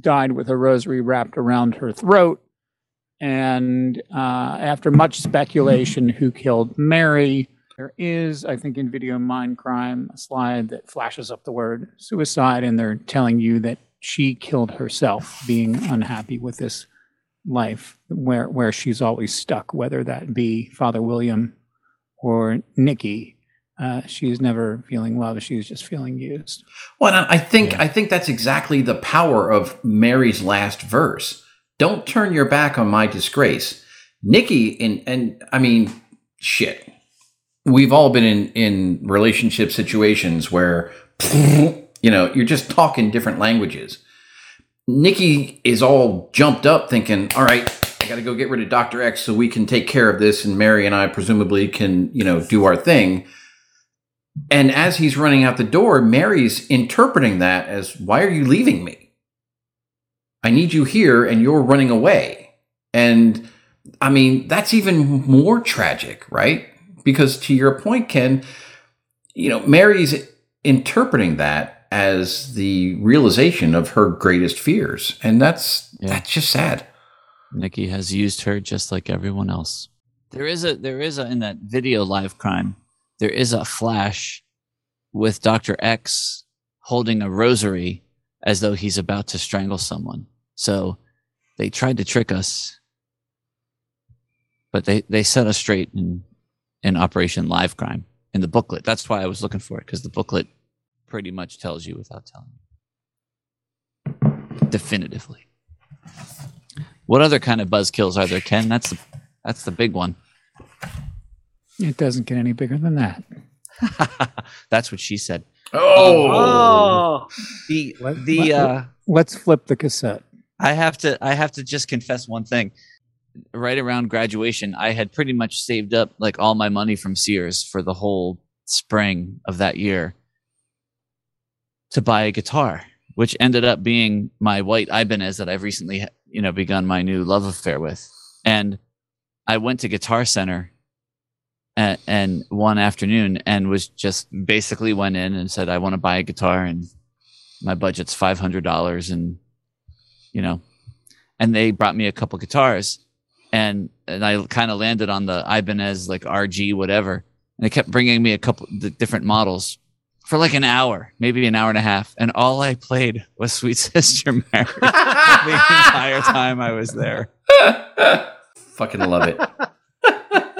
died with a rosary wrapped around her throat. And uh, after much speculation, who killed Mary? There is, I think, in Video Mind Crime, a slide that flashes up the word suicide, and they're telling you that she killed herself, being unhappy with this life where where she's always stuck, whether that be Father William or Nikki. Uh, she's never feeling love; she's just feeling used. Well, and I think I think that's exactly the power of Mary's last verse. Don't turn your back on my disgrace, Nikki. And and I mean, shit. We've all been in in relationship situations where you know you're just talking different languages. Nikki is all jumped up, thinking, "All right, I got to go get rid of Doctor X so we can take care of this, and Mary and I presumably can, you know, do our thing. And as he's running out the door, Mary's interpreting that as, "Why are you leaving me? I need you here, and you're running away." And I mean, that's even more tragic, right? Because to your point, Ken, you know, Mary's interpreting that as the realization of her greatest fears, and that's Yeah. that's just sad. Nikki has used her just like everyone else. There is a there is a in that video live crime, there is a flash with Dr. X holding a rosary as though he's about to strangle someone. So they tried to trick us. But they, they set us straight in in Operation Live Crime in the booklet. That's why I was looking for it, because the booklet pretty much tells you without telling you. Definitively. What other kind of buzzkills are there, Ken? That's the that's the big one. It doesn't get any bigger than that. that's what she said. Oh, The Let- the let- uh Let's flip the cassette. I have to I have to just confess one thing. Right around graduation, I had pretty much saved up like all my money from Sears for the whole spring of that year to buy a guitar, which ended up being my white Ibanez that I've recently, you know, begun my new love affair with. And I went to Guitar Center and, and one afternoon and was just basically went in and said I want to buy a guitar and my budget's five hundred dollars and you know and they brought me a couple guitars and and I kind of landed on the Ibanez like RG whatever and they kept bringing me a couple the different models for like an hour maybe an hour and a half and all I played was Sweet Sister Mary the entire time I was there Fucking love it.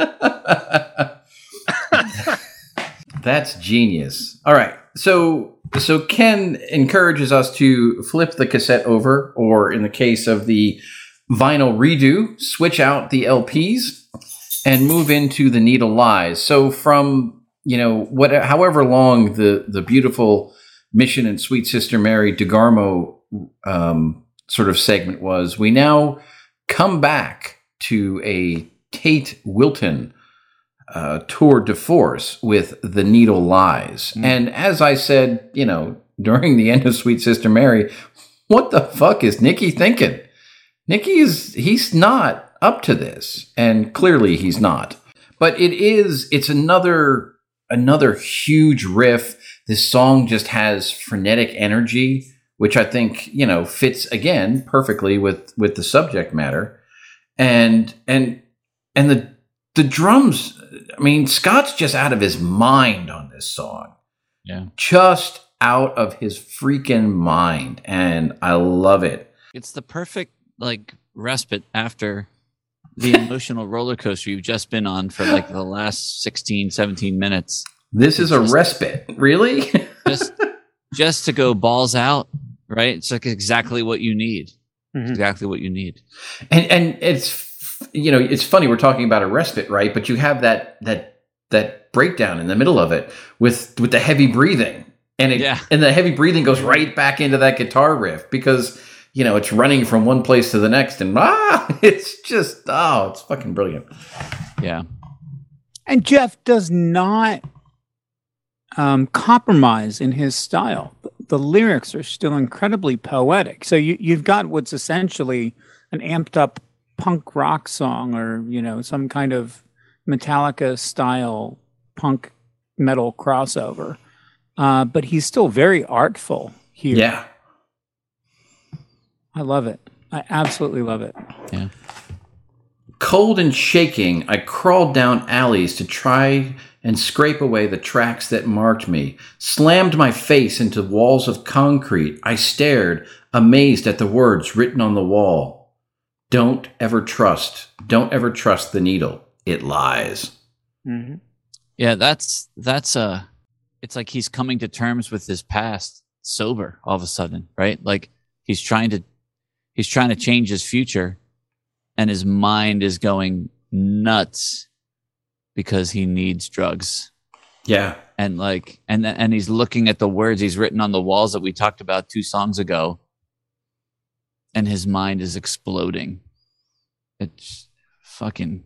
That's genius. All right. So so Ken encourages us to flip the cassette over, or in the case of the vinyl redo, switch out the LPs and move into the needle lies. So from you know what, however long the the beautiful Mission and Sweet Sister Mary DeGarmo um, sort of segment was, we now come back to a Tate Wilton uh, tour de force with The Needle Lies. Mm. And as I said, you know, during the end of Sweet Sister Mary, what the fuck is Nikki thinking? Nikki is, he's not up to this. And clearly he's not. But it is, it's another, another huge riff. This song just has frenetic energy, which I think, you know, fits again perfectly with, with the subject matter. And, and, and the, the drums, I mean, Scott's just out of his mind on this song. Yeah. Just out of his freaking mind. And I love it. it's the perfect like respite after the emotional roller coaster you've just been on for like the last 16 17 minutes This is a just- respite. Really? just just to go balls out right it's like exactly what you need Mhm. exactly what you need and and it's you know it's funny we're talking about a respite right but you have that that that breakdown in the middle of it with with the heavy breathing and it Yeah. and the heavy breathing goes right back into that guitar riff because you know it's running from one place to the next and ah it's just oh it's fucking brilliant yeah And Geoff does not um, compromise in his style. The lyrics are still incredibly poetic. So you, you've got what's essentially an amped up punk rock song or, you know, some kind of Metallica style punk metal crossover. Uh, but he's still very artful here. yeah I love it. I absolutely love it. Yeah. Cold and shaking, I crawled down alleys to try and scrape away the tracks that marked me. Slammed my face into walls of concrete. I stared, amazed at the words written on the wall. Don't ever trust. Don't ever trust the needle. It lies. Mm-hmm. yeah that's that's uh it's like he's coming to terms with his past sober all of a sudden right like he's trying to he's trying to change his future and his mind is going nuts because he needs drugs Yeah. and like and and he's looking at the words he's written on the walls that we talked about two songs ago and his mind is exploding It's fucking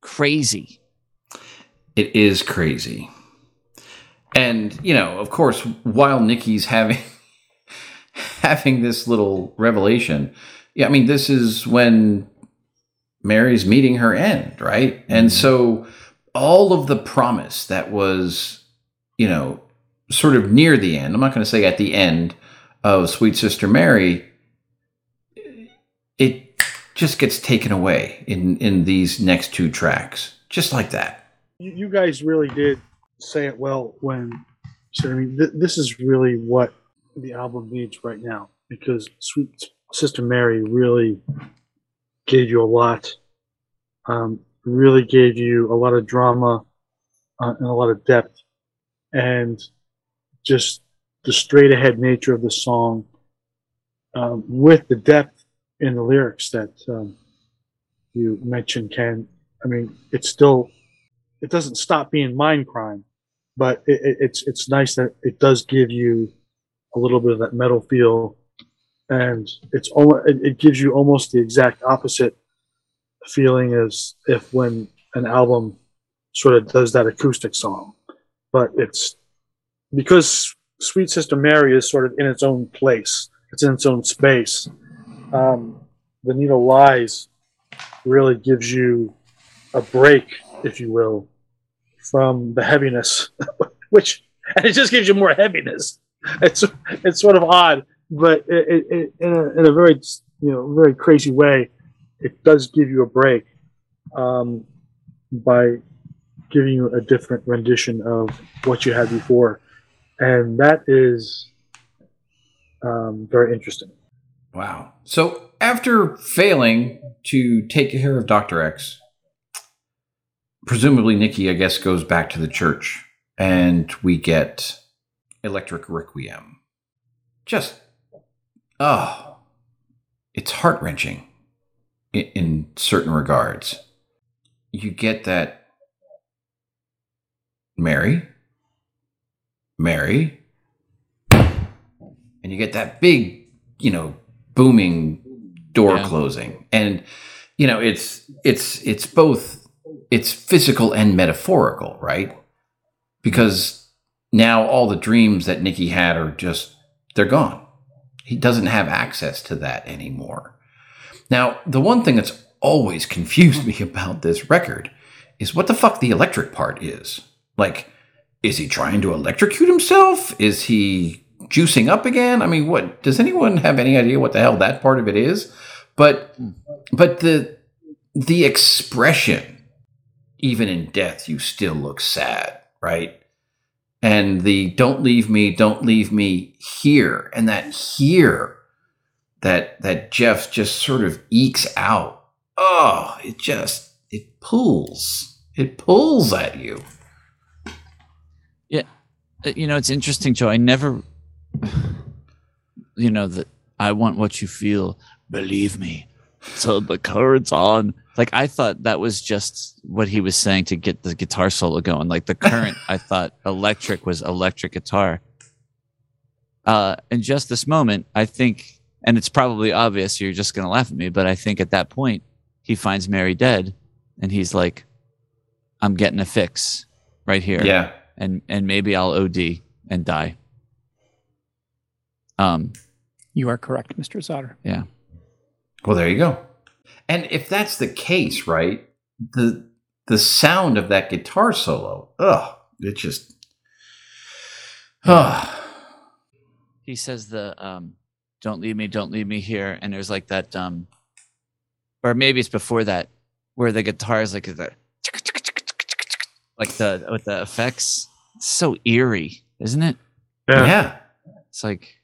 crazy. It is crazy. And, you know, of course, while Nikki's having having this little revelation, yeah, I mean, this is when Mary's meeting her end, right? And mm-hmm. so all of the promise that was, you know, sort of near the end, I'm not going to say at the end of Sweet Sister Mary, just gets taken away in in these next two tracks, just like that. you, you guys really did say it well when said, I mean, th- this is really what the album needs right now because Sweet Sister Mary really gave you a lot, um, really gave you a lot of drama uh, and a lot of depth, and just the straight ahead nature of the song um, with the depth in the lyrics that um, you mentioned, Ken. I mean, it's still it doesn't stop being mind crime, but it, it, it's it's nice that it does give you a little bit of that metal feel, and it's almost it, it gives you almost the exact opposite feeling as if when an album sort of does that acoustic song, but it's because Sweet Sister Mary is sort of in its own place, it's in its own space. Um, the Needle Lies really gives you a break, if you will, from the heaviness, which and it just gives you more heaviness. It's it's sort of odd, but it, it, in, a, in a very you know very crazy way, it does give you a break um, by giving you a different rendition of what you had before, and that is um, very interesting. Wow. So after failing to take care of Dr. X, presumably Nikki, I guess, goes back to the church and we get Electric Requiem. Just, oh, it's heart wrenching in, in certain regards. You get that Mary, Mary, and you get that big, you know, booming door Yeah. closing. And you know it's it's it's both it's physical and metaphorical right? Because now all the dreams that Nikki had are just they're gone. He doesn't have access to that anymore. Now the one thing that's always confused me about this record is what the fuck the electric part is. Like is he trying to electrocute himself? Is he juicing up again? I mean what does anyone have any idea what the hell that part of it is? But but the the expression even in death you still look sad right? And the don't leave me don't leave me here and that here that that Geoff just sort of ekes out oh it just it pulls it pulls at you. Yeah. Uh, you know it's interesting joe. I never you know that i want what you feel. Believe me. So the current's on. Like i thought that was just what he was saying to get the guitar solo going. Like the current i thought electric was electric guitar. Uh in just this moment i think and it's probably obvious you're just gonna laugh at me but i think at that point he finds mary dead and he's like i'm getting a fix right here yeah. and and maybe I'll OD and die. Um, You are correct, Mr. Zotter. yeah, Well, there you go. And if that's the case, right, the the sound of that guitar solo, ugh, it just, ugh. he says the um, "Don't leave me, don't leave me here," and there's like that, um, or maybe it's before that, where the guitar is like the, like the with the effects. It's so eerie, isn't it? yeah. It's like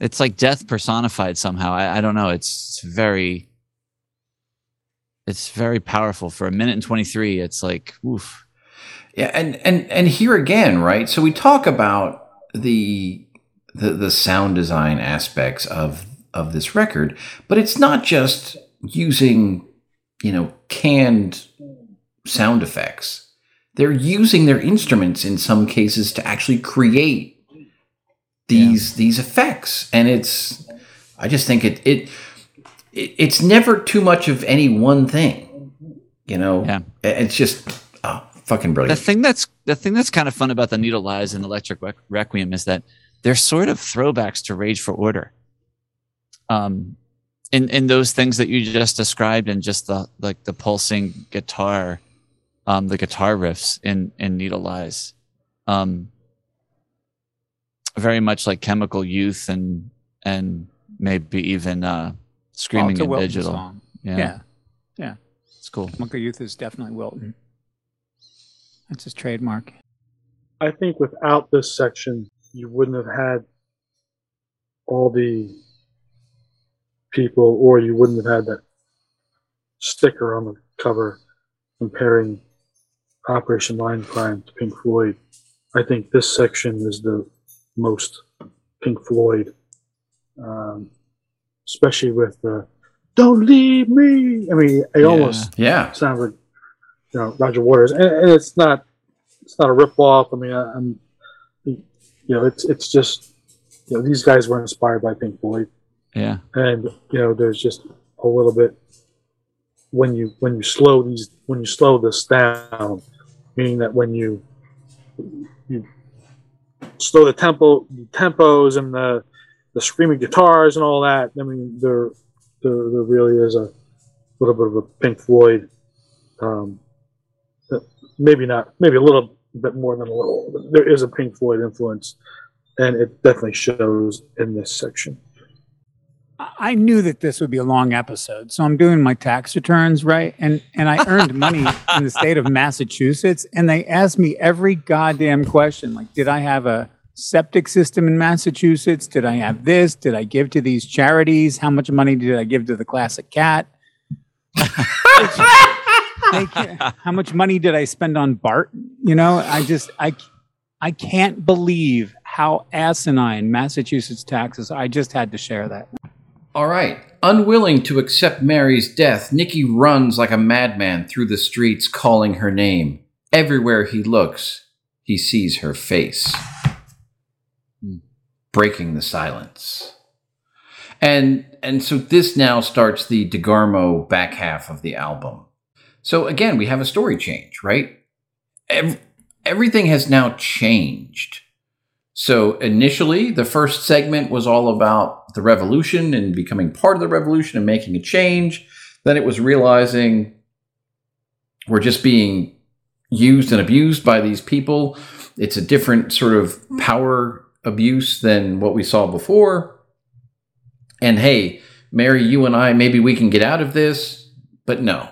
it's like death personified somehow. I, I don't know. It's, it's very it's very powerful for a minute and 23 it's like oof Yeah, and and and here again, right? So we talk about the the the sound design aspects of of this record, but it's not just using, you know, canned sound effects. They're using their instruments in some cases to actually create these these effects, and it's. I just think it it it, it's never too much of any one thing. You know, Yeah. It's just oh, fucking brilliant. the thing that's the thing that's kind of fun about the Needle Lies and Electric Requiem is that they're sort of throwbacks to Rage for Order. Um, in in those things that you just described, and just the like the pulsing guitar, um, the guitar riffs in in Needle Lies, um, very much like Chemical Youth and and maybe even uh, Screaming it's in Digital. song. Yeah, Yeah. it's cool. Chemical Youth is definitely Wilton. That's his trademark. I think without this section, you wouldn't have had all the people, or you wouldn't have had that sticker on the cover comparing Operation Mindcrime to Pink Floyd. I think this section is the most Pink Floyd, um, especially with the "Don't leave me." I mean, it Yeah. almost yeah, sounds like you know Roger Waters, and, and it's not it's not a rip off. I mean, I, I'm you know it's it's just you know these guys were inspired by Pink Floyd, Yeah, and you know there's just a little bit when you when you slow these when you slow this down, meaning that when you you slow the tempo the tempos and the the screaming guitars and all that. I mean, there there, there really is a little bit of a Pink Floyd. Um, maybe not, maybe a little bit more than a little. There is a Pink Floyd influence, and it definitely shows in this section. I knew that this would be a long episode, so I'm doing my tax returns right, and and I earned money in the state of Massachusetts, and they asked me every goddamn question, like, did I have a septic system in Massachusetts? Did I have this? Did I give to these charities? How much money did I give to the Classic Cat? How much money did I spend on Bart? You know, I just I I can't believe how asinine Massachusetts taxes. I just had to share that. All right. Unwilling to accept Mary's death, Nikki runs like a madman through the streets calling her name. Everywhere he looks, he sees her face, breaking the silence. And and so this now starts the DeGarmo back half of the album. So again, we have a story change, right? Ev- everything has now changed. So initially, the first segment was all about the revolution and becoming part of the revolution and making a change. Then it was realizing we're just being used and abused by these people. It's a different sort of power abuse than what we saw before. And hey, Mary, you and I, maybe we can get out of this, but no,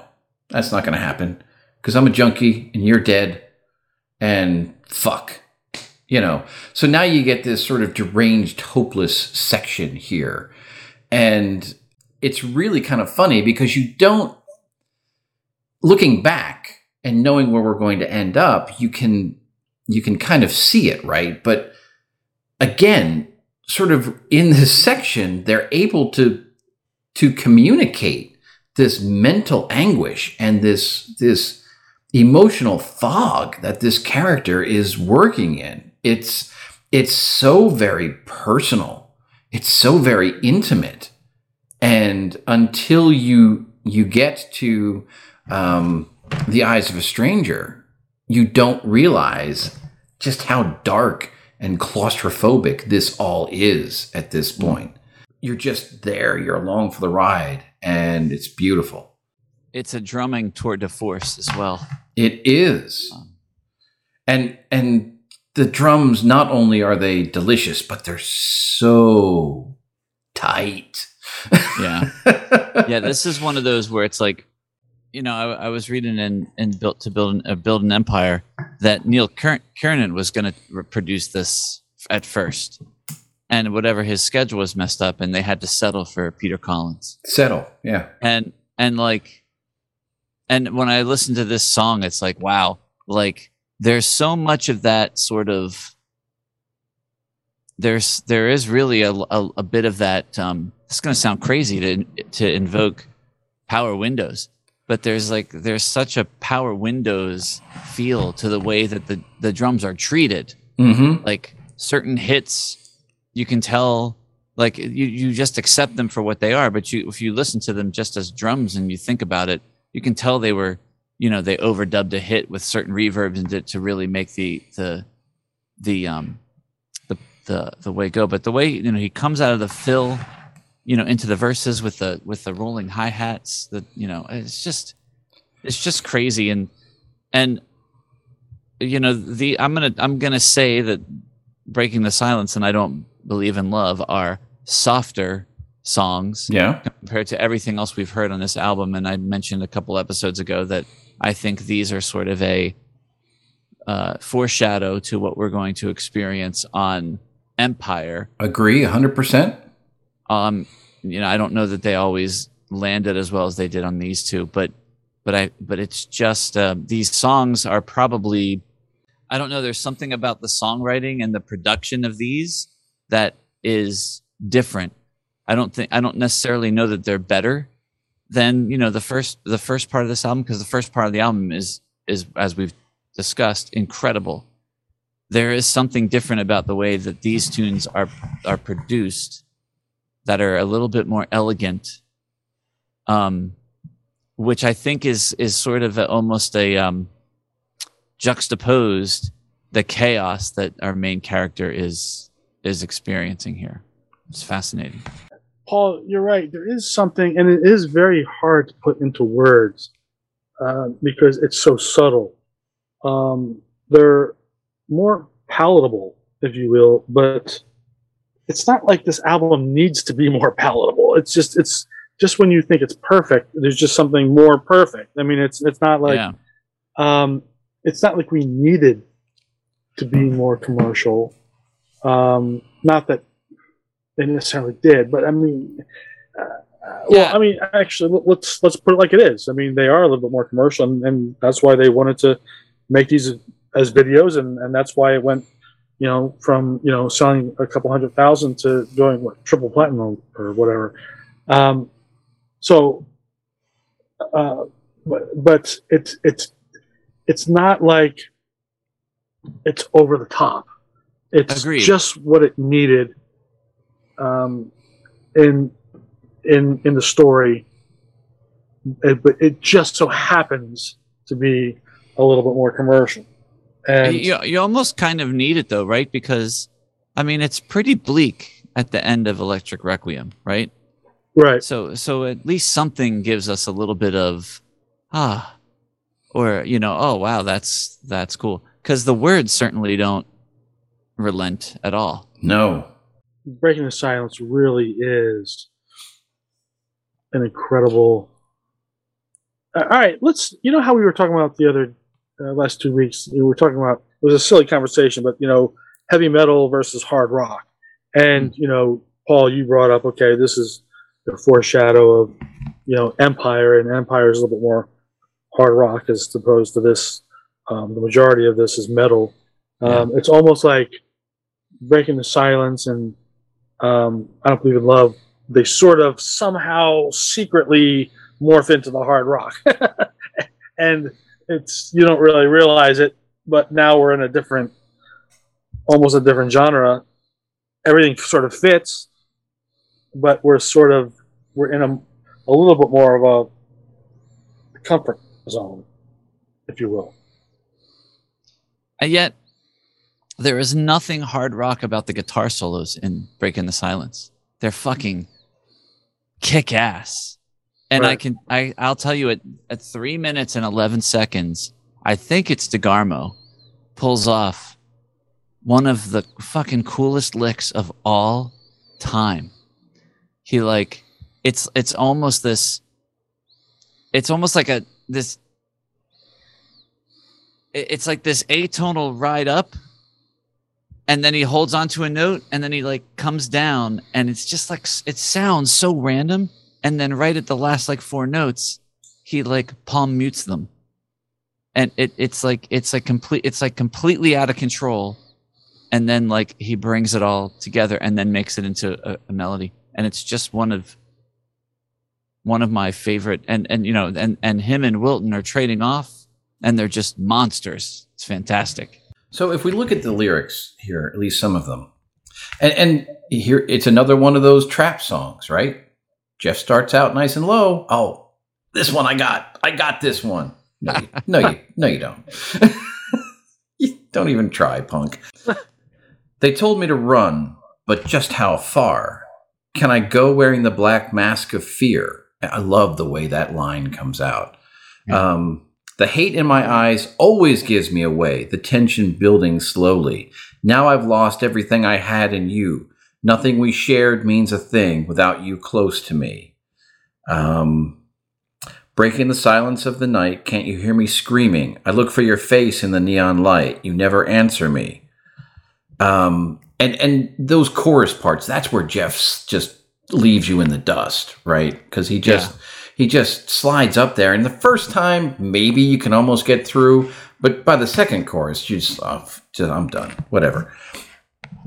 that's not going to happen because I'm a junkie and you're dead and fuck you know? So now you get this sort of deranged hopeless section here. And it's really kind of funny because you don't looking back and knowing where we're going to end up you can you can kind of see it right? But again sort of in this section they're able to to communicate this mental anguish and this this emotional fog that this character is working in it's it's so very personal. It's so very intimate. And until you you get to um, the eyes of a stranger you don't realize just how dark and claustrophobic this all is at this point. You're just there. You're along for the ride and it's beautiful. It's a drumming tour de force as well. it is. And and the drums not only are they delicious, but they're so tight. Yeah. yeah, this is one of those where it's like, you know, I, I was reading in, in built to build an, uh, build an empire that Neil Ker- Kernon was going to re- produce this at first, and whatever his schedule was messed up, and they had to settle for Peter Collins. Settle. Yeah. And and like, and when I listen to this song, it's like, wow, like there's so much of that sort of. There's there is really a, a, a bit of that. Um, it's going to sound crazy to to invoke power windows but there's like there's such a power windows feel to the way that the the drums are treated Mm-hmm. like certain hits you can tell like you you just accept them for what they are. But you if you listen to them just as drums and you think about it, you can tell they were you know they overdubbed a hit with certain reverbs and to, to really make the the the um the the the way go. But the way you know he comes out of the fill, you know, into the verses with the with the rolling hi hats, that you know, it's just it's just crazy and and you know the I'm gonna I'm gonna say that breaking the silence and I don't believe in love are softer songs Yeah. compared to everything else we've heard on this album. And I mentioned a couple episodes ago that I think these are sort of a uh, foreshadow to what we're going to experience on Empire. Agree 100%. Um, you know, I don't know that they always landed as well as they did on these two, but but I but it's just uh, these songs are probably I don't know. There's something about the songwriting and the production of these that is different. I don't think I don't necessarily know that they're better than you know the first the first part of this album because the first part of the album is is as we've discussed incredible. There is something different about the way that these tunes are are produced that are a little bit more elegant, um, which I think is is sort of a, almost a um, juxtaposed the chaos that our main character is is experiencing here. It's fascinating. Paul, you're right. There is something, and it is very hard to put into words uh, because it's so subtle. Um, they're more palatable, if you will, but it's not like this album needs to be more palatable. It's just it's just when you think it's perfect, there's just something more perfect. I mean, it's it's not like yeah, um, it's not like we needed to be more commercial. Um, not that they necessarily did, but I mean, uh, well, I mean, actually, let- let's let's put it like it is. I mean, they are a little bit more commercial, and, and that's why they wanted to make these as videos, and, and that's why it went, you know, from you know selling a couple hundred thousand to doing what triple platinum or whatever. Um, so, uh, but but it's it's it's not like it's over the top. It's Agreed. just what it needed um, in in in the story. It, but it just so happens to be a little bit more commercial. And you, you almost kind of need it though, right? Because I mean, it's pretty bleak at the end of Electric Requiem, right? right, So so at least something gives us a little bit of ah, or you know, oh wow, that's that's cool. Because the words certainly don't relent at all. No. Breaking the silence really is an incredible. Uh, all right, let's. You know how we were talking about the other uh, last two weeks. We were talking about it was a silly conversation, but you know, heavy metal versus hard rock, and you know, Paul, you brought up okay, this is the foreshadow of you know Empire, and Empire is a little bit more hard rock as opposed to this. Um, the majority of this is metal. Um, It's almost like breaking the silence and um, I don't believe in love. They sort of somehow secretly morph into the hard rock, and it's you don't really realize it. But now we're in a different, almost a different genre. Everything sort of fits, but we're sort of we're in a a little bit more of a comfort zone, if you will. And yet, there is nothing hard rock about the guitar solos in Breaking the Silence. They're fucking kick ass. And I can I I'll tell you at, at three minutes and eleven seconds, I think it's DeGarmo pulls off one of the fucking coolest licks of all time. He like it's it's almost this it's almost like a this it's like this atonal ride up and then he holds onto a note and then he like comes down and it's just like it sounds so random and then right at the last like four notes he like palm mutes them. And it it's like it's like complete it's like completely out of control and then like he brings it all together and then makes it into a, a melody. And it's just one of one of my favorite and and you know and and him and wilton are trading off and they're just monsters. It's fantastic So if we look at the lyrics here, at least some of them, And, and here it's another one of those trap songs, right? Geoff starts out nice and low. Oh, this one I got. I got this one. No, you, no, you, no, you don't. you don't even try, punk. They told me to run, but just how far? Can I go wearing the black mask of fear? I love the way that line comes out. Um, the hate in my eyes always gives me away, the tension building slowly. Now I've lost everything I had in you. Nothing we shared means a thing without you close to me. Um, breaking the silence of the night, can't you hear me screaming? I look for your face in the neon light. You never answer me. Um, and and those chorus parts, that's where Geoff's just leaves you in the dust, right? Because he just he just slides up there, and the first time maybe you can almost get through, but by the second chorus, you just, oh, just I'm done, whatever.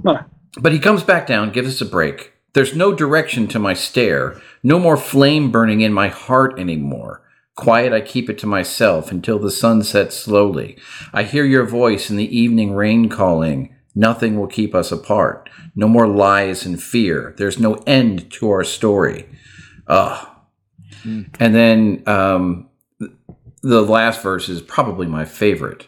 Huh. But he comes back down, gives us a break. There's no direction to my stare, no more flame burning in my heart anymore. Quiet, I keep it to myself until the sun sets slowly. I hear your voice in the evening rain calling. Nothing will keep us apart. No more lies and fear. There's no end to our story. Ugh. And then um, the last verse is probably my favorite.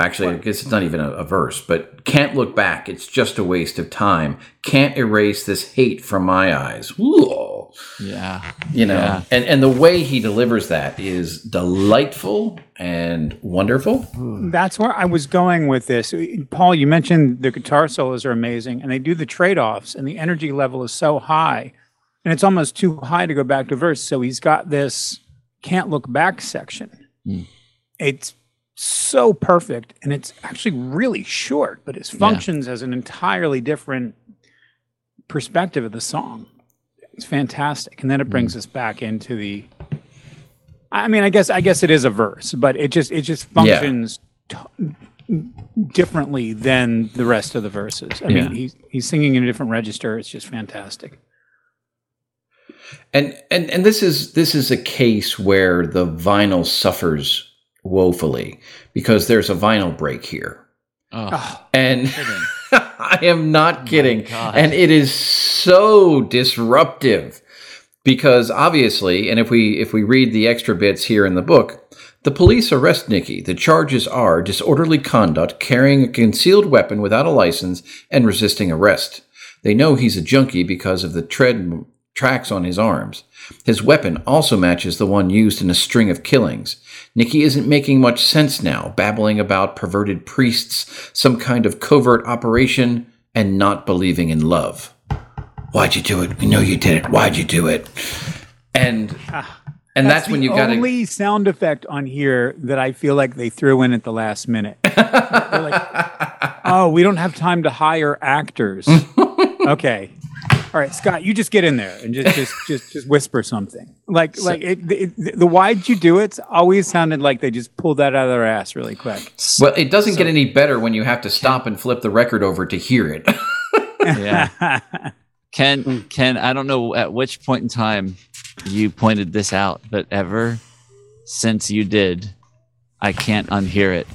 Actually, I guess it's not even a, a verse, but can't look back. It's just a waste of time. Can't erase this hate from my eyes. Ooh, Yeah. you know, Yeah. and and the way he delivers that is delightful and wonderful. That's where I was going with this. Paul, you mentioned the guitar solos are amazing and they do the trade offs, and the energy level is so high. And it's almost too high to go back to verse. So he's got this can't look back section. Hmm. It's so perfect and it's actually really short, but it functions as an entirely different perspective of the song. It's fantastic. And then it brings us back into the I mean, I guess I guess it is a verse, but it just it just Yeah. functions t- differently than the rest of the verses. I Yeah. mean, he's he's singing in a different register. It's just fantastic. And and and this is this is a case where the vinyl suffers woefully because there's a vinyl break here. Oh, And. I am not kidding. God. And it is so disruptive because obviously, and if we if we read the extra bits here in the book, the police arrest Nikki. The charges are disorderly conduct, carrying a concealed weapon without a license, and resisting arrest. They know he's a junkie because of the tread tracks on his arms. His weapon also matches the one used in a string of killings. Nikki isn't making much sense now, babbling about perverted priests, some kind of covert operation, and not believing in love. Why'd you do it? We know you did it. Why'd you do it? And ah, and that's, when the you got to only sound effect on here that I feel like they threw in at the last minute. They're like, oh, we don't have time to hire actors. okay. All right, Scott, you just get in there and just just just just whisper something. Like like it, it, the why'd you do it always sounded like they just pulled that out of their ass really quick. Well, it doesn't get any better when you have to stop and flip the record over to hear it. yeah. Ken, hmm. Ken, I don't know at which point in time you pointed this out, but ever since you did, I can't unhear it.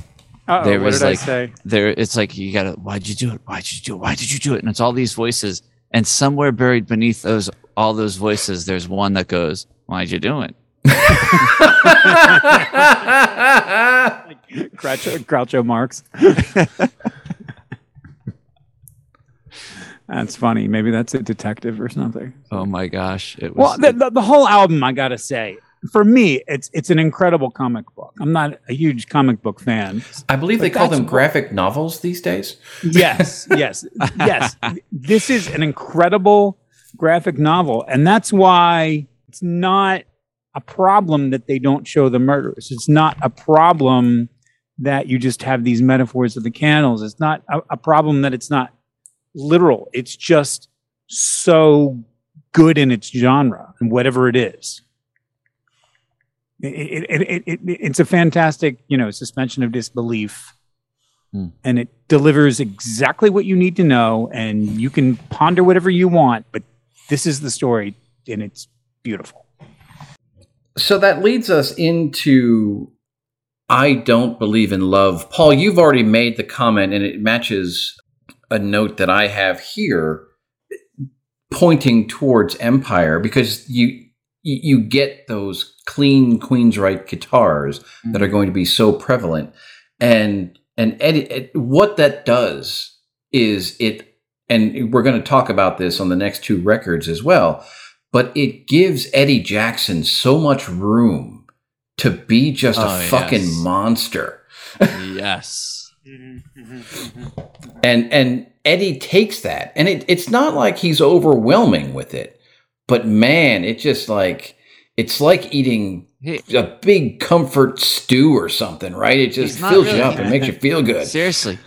Uh-oh, There what was did like- I say? There, it's like you gotta. Why'd you do it? Why'd you do it? Why did you do it? And it's all these voices, and somewhere buried beneath those, all those voices, there's one that goes, "Why'd you do it?" Groucho, Groucho Marx. that's funny. Maybe that's a detective or something. Oh my gosh! It Well, the, the, the whole album, I gotta say, for me, it's it's an incredible comic book. I'm not a huge comic book fan. I believe they call them graphic novels these days. Yes, yes, yes. This is an incredible graphic novel, and that's why it's not a problem that they don't show the murders. It's not a problem that you just have these metaphors of the candles. It's not a, a problem that it's not literal. It's just so good in its genre and whatever it is. It, it, it, it, it, it's a fantastic, you know, suspension of disbelief. Hmm. And it delivers exactly what you need to know and you can ponder whatever you want but this is the story and it's beautiful. So that leads us into I don't believe in love. Paul, you've already made the comment and it matches a note that I have here pointing towards Empire because you you get those clean Queensryche guitars that are going to be so prevalent, and and Eddie, it- what that does is it, and we're going to talk about this on the next two records as well, but it gives Eddie Jackson so much room to be just Oh, a fucking yes. monster. yes. and and Eddie takes that, and it, it's not like he's overwhelming with it, but man, it just like it's like eating a big comfort stew or something, right? It just fills really- you up and makes you feel good. seriously,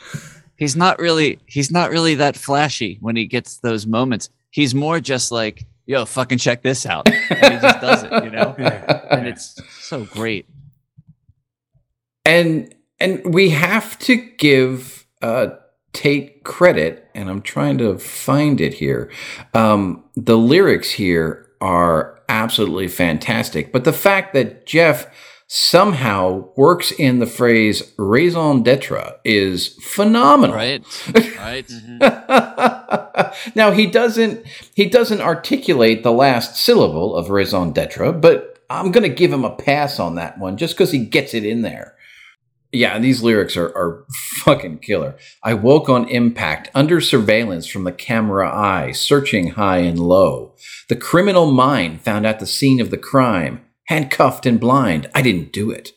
he's not really he's not really that flashy when he gets those moments. He's more just like, yo, fucking check this out. And he just does it, you know? And it's so great. and and we have to give uh, Tate credit, and I'm trying to find it here. Um, the lyrics here are absolutely fantastic, but the fact that Geoff somehow works in the phrase raison d'etre is phenomenal. Right? Right? now he doesn't he doesn't articulate the last syllable of raison d'etre, but I'm going to give him a pass on that one just because he gets it in there. Yeah, these lyrics are, are fucking killer. I woke on impact, under surveillance from the camera eye, searching high and low. The criminal mind found at the scene of the crime, handcuffed and blind. I didn't do it.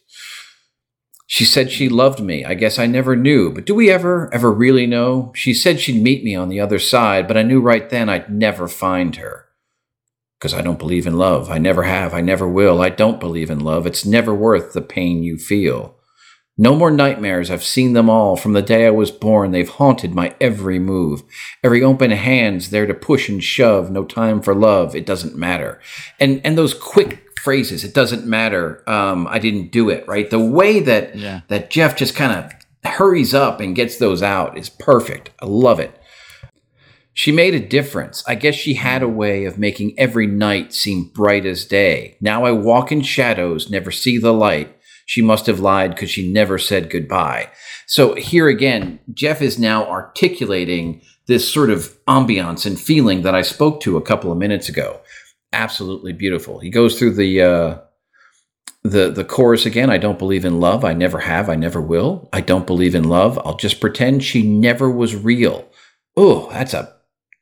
She said she loved me. I guess I never knew, but do we ever, ever really know? She said she'd meet me on the other side, but I knew right then I'd never find her. Because I don't believe in love. I never have. I never will. I don't believe in love. It's never worth the pain you feel. No more nightmares. I've seen them all. From the day I was born, they've haunted my every move. Every open hand's there to push and shove. No time for love. It doesn't matter. And and those quick phrases. It doesn't matter. Um, I didn't do it. Right. The way that Yeah. that Geoff just kind of hurries up and gets those out is perfect. I love it. She made a difference. I guess she had a way of making every night seem bright as day. Now I walk in shadows, never see the light. She must have lied because she never said goodbye. So here again, Geoff is now articulating this sort of ambiance and feeling that I spoke to a couple of minutes ago. Absolutely beautiful. He goes through the uh, the the chorus again. I don't believe in love. I never have. I never will. I don't believe in love. I'll just pretend she never was real. Oh, that's a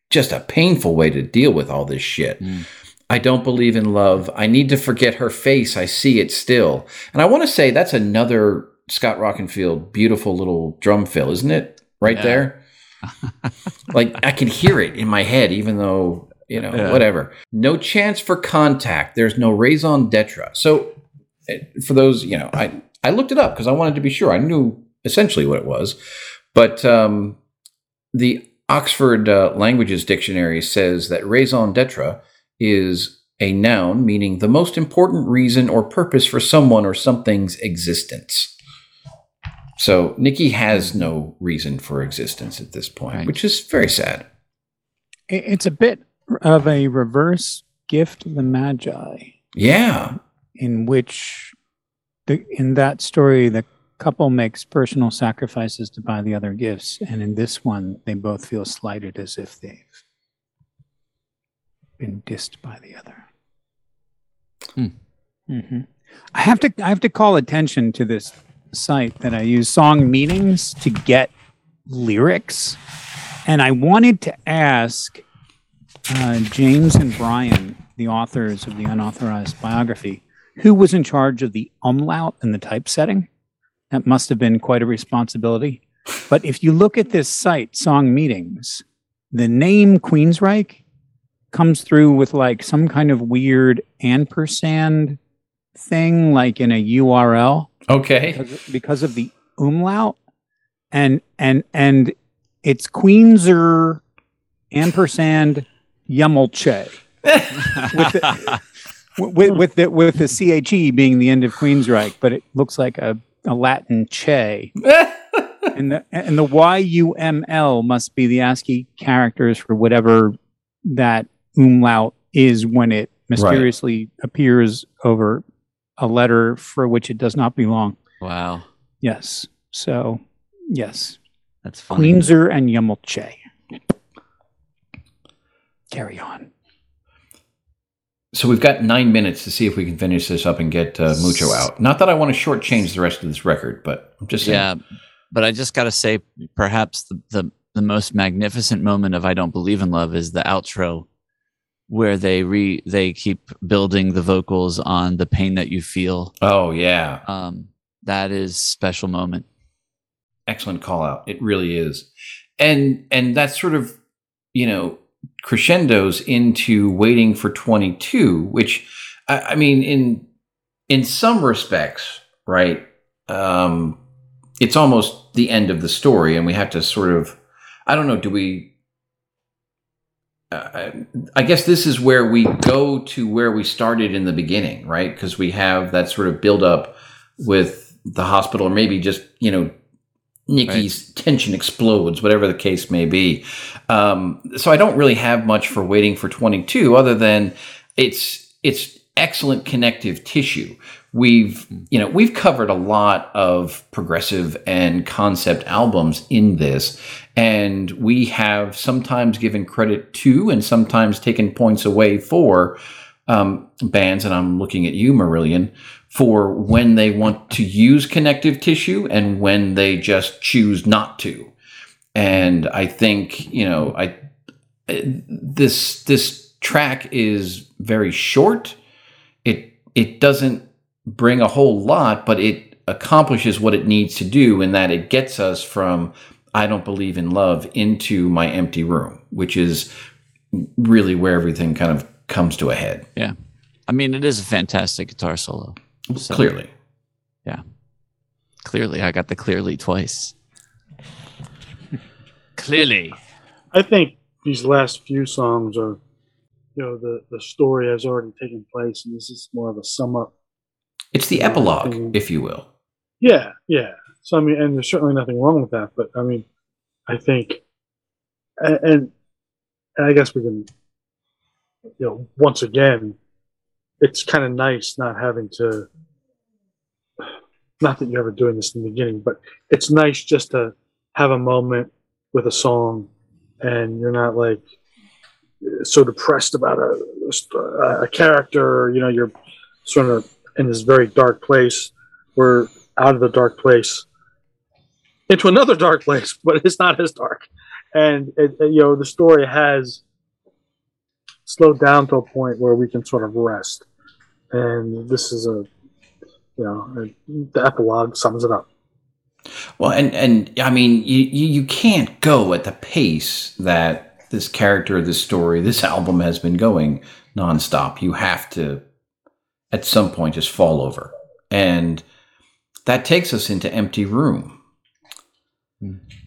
just a painful way to deal with all this shit. Mm. I don't believe in love. I need to forget her face. I see it still. And I want to say that's another Scott Rockenfield beautiful little drum fill, isn't it? Right Yeah. there. like I can hear it in my head, even though, you know, Yeah. whatever. No chance for contact. There's no raison d'etre. So eh, for those, you know, I, I looked it up because I wanted to be sure. I knew essentially what it was. But um, the Oxford uh, Languages Dictionary says that raison d'etre is a noun meaning the most important reason or purpose for someone or something's existence. So Nikki has no reason for existence at this point, Right. which is very sad. It's a bit of a reverse gift of the Magi, Yeah. in which, the, in that story, the couple makes personal sacrifices to buy the other gifts, and in this one, they both feel slighted as if they've been dissed by the other. Hmm. Mhm. I have to I have to call attention to this site that I use song meanings to get lyrics, and I wanted to ask uh, James and Brian, the authors of the unauthorized biography, who was in charge of the umlaut and the typesetting. That must have been quite a responsibility. But if you look at this site, Song Meanings, the name Queensryche comes through with like some kind of weird ampersand thing, like in a URL Okay. because, because of the umlaut, and and and it's Queenser ampersand Yummelche with the, with with the with the che being the end of Queensryche, but it looks like a, a Latin che, and the and the yuml must be the ASCII characters for whatever that umlaut is when it mysteriously appears over a letter for which it does not belong. Wow. Yes. So, yes. That's funny. Queenser and Yummelche. Queenser and Yummelche. Carry on. So we've got nine minutes to see if we can finish this up and get uh, Mucho out. Not that I want to shortchange the rest of this record, but I'm just saying. Yeah, but I just got to say, perhaps the, the the most magnificent moment of "I Don't Believe in Love" is the outro, where they re they keep building the vocals on the pain that you feel. Oh yeah, Um, that is special moment. excellent call out. It really is, and and that sort of you know crescendos into waiting for 22, which I, I mean in in some respects, right? Um, it's almost the end of the story, and we have to sort of I don't know. Do we? Uh, I guess this is where we go to where we started in the beginning, right? Because we have that sort of build up with the hospital, or maybe just you know Nikki's tension explodes, whatever the case may be. Um, so I don't really have much for waiting for 22, other than it's it's excellent connective tissue. We've you know we've covered a lot of progressive and concept albums in this, and we have sometimes given credit to and sometimes taken points away for um, bands. And I'm looking at you, Marillion, for when they want to use connective tissue and when they just choose not to. And I think you know I this this track is very short. It it doesn't bring a whole lot, but it accomplishes what it needs to do in that it gets us from I don't believe in love into my empty room, which is really where everything kind of comes to a head. Yeah, I mean, it is a fantastic guitar solo. So, Clearly. Yeah. Clearly, I got the clearly twice. clearly, I think these last few songs are, you know, the the story has already taken place, and this is more of a sum up. It's the epilogue, if you will. Yeah, yeah. So I mean, and there's certainly nothing wrong with that, but I mean, I think, and and, I guess we can, you know, once again, it's kind of nice not having to. Not that you're ever doing this in the beginning, but it's nice just to have a moment with a song, and you're not like so depressed about a a character. You know, you're sort of in this very dark place. We're out of the dark place into another dark place, but it's not as dark. And it, it- you know, the story has slowed down to a point where we can sort of rest. And this is a, you know, the epilogue sums it up. Well, and and I mean, you you can't go at the pace that this character, this story, this album has been going nonstop. You have to, at some point, just fall over, and that takes us into empty room.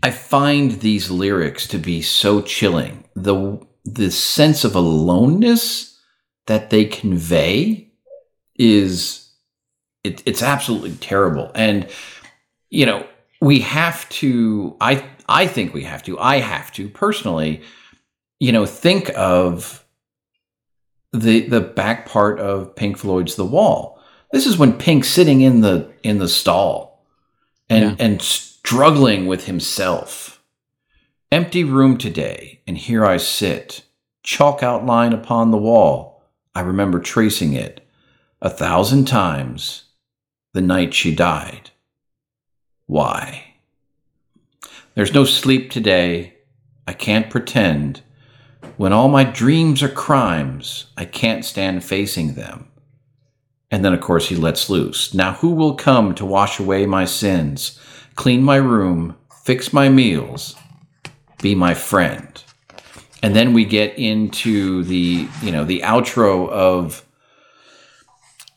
I find these lyrics to be so chilling. the The sense of aloneness that they convey is it, it's absolutely terrible, and you know, we have to I I think we have to. I have to personally, you know, think of the the back part of Pink Floyd's The Wall. This is when Pink's sitting in the in the stall and and struggling with himself. Empty room today, and here I sit, chalk outline upon the wall. I remember tracing it a thousand times the night she died. Why? There's no sleep today. I can't pretend. When all my dreams are crimes, I can't stand facing them. And then, of course, he lets loose. Now, who will come to wash away my sins, clean my room, fix my meals, be my friend? And then we get into the, you know, the outro of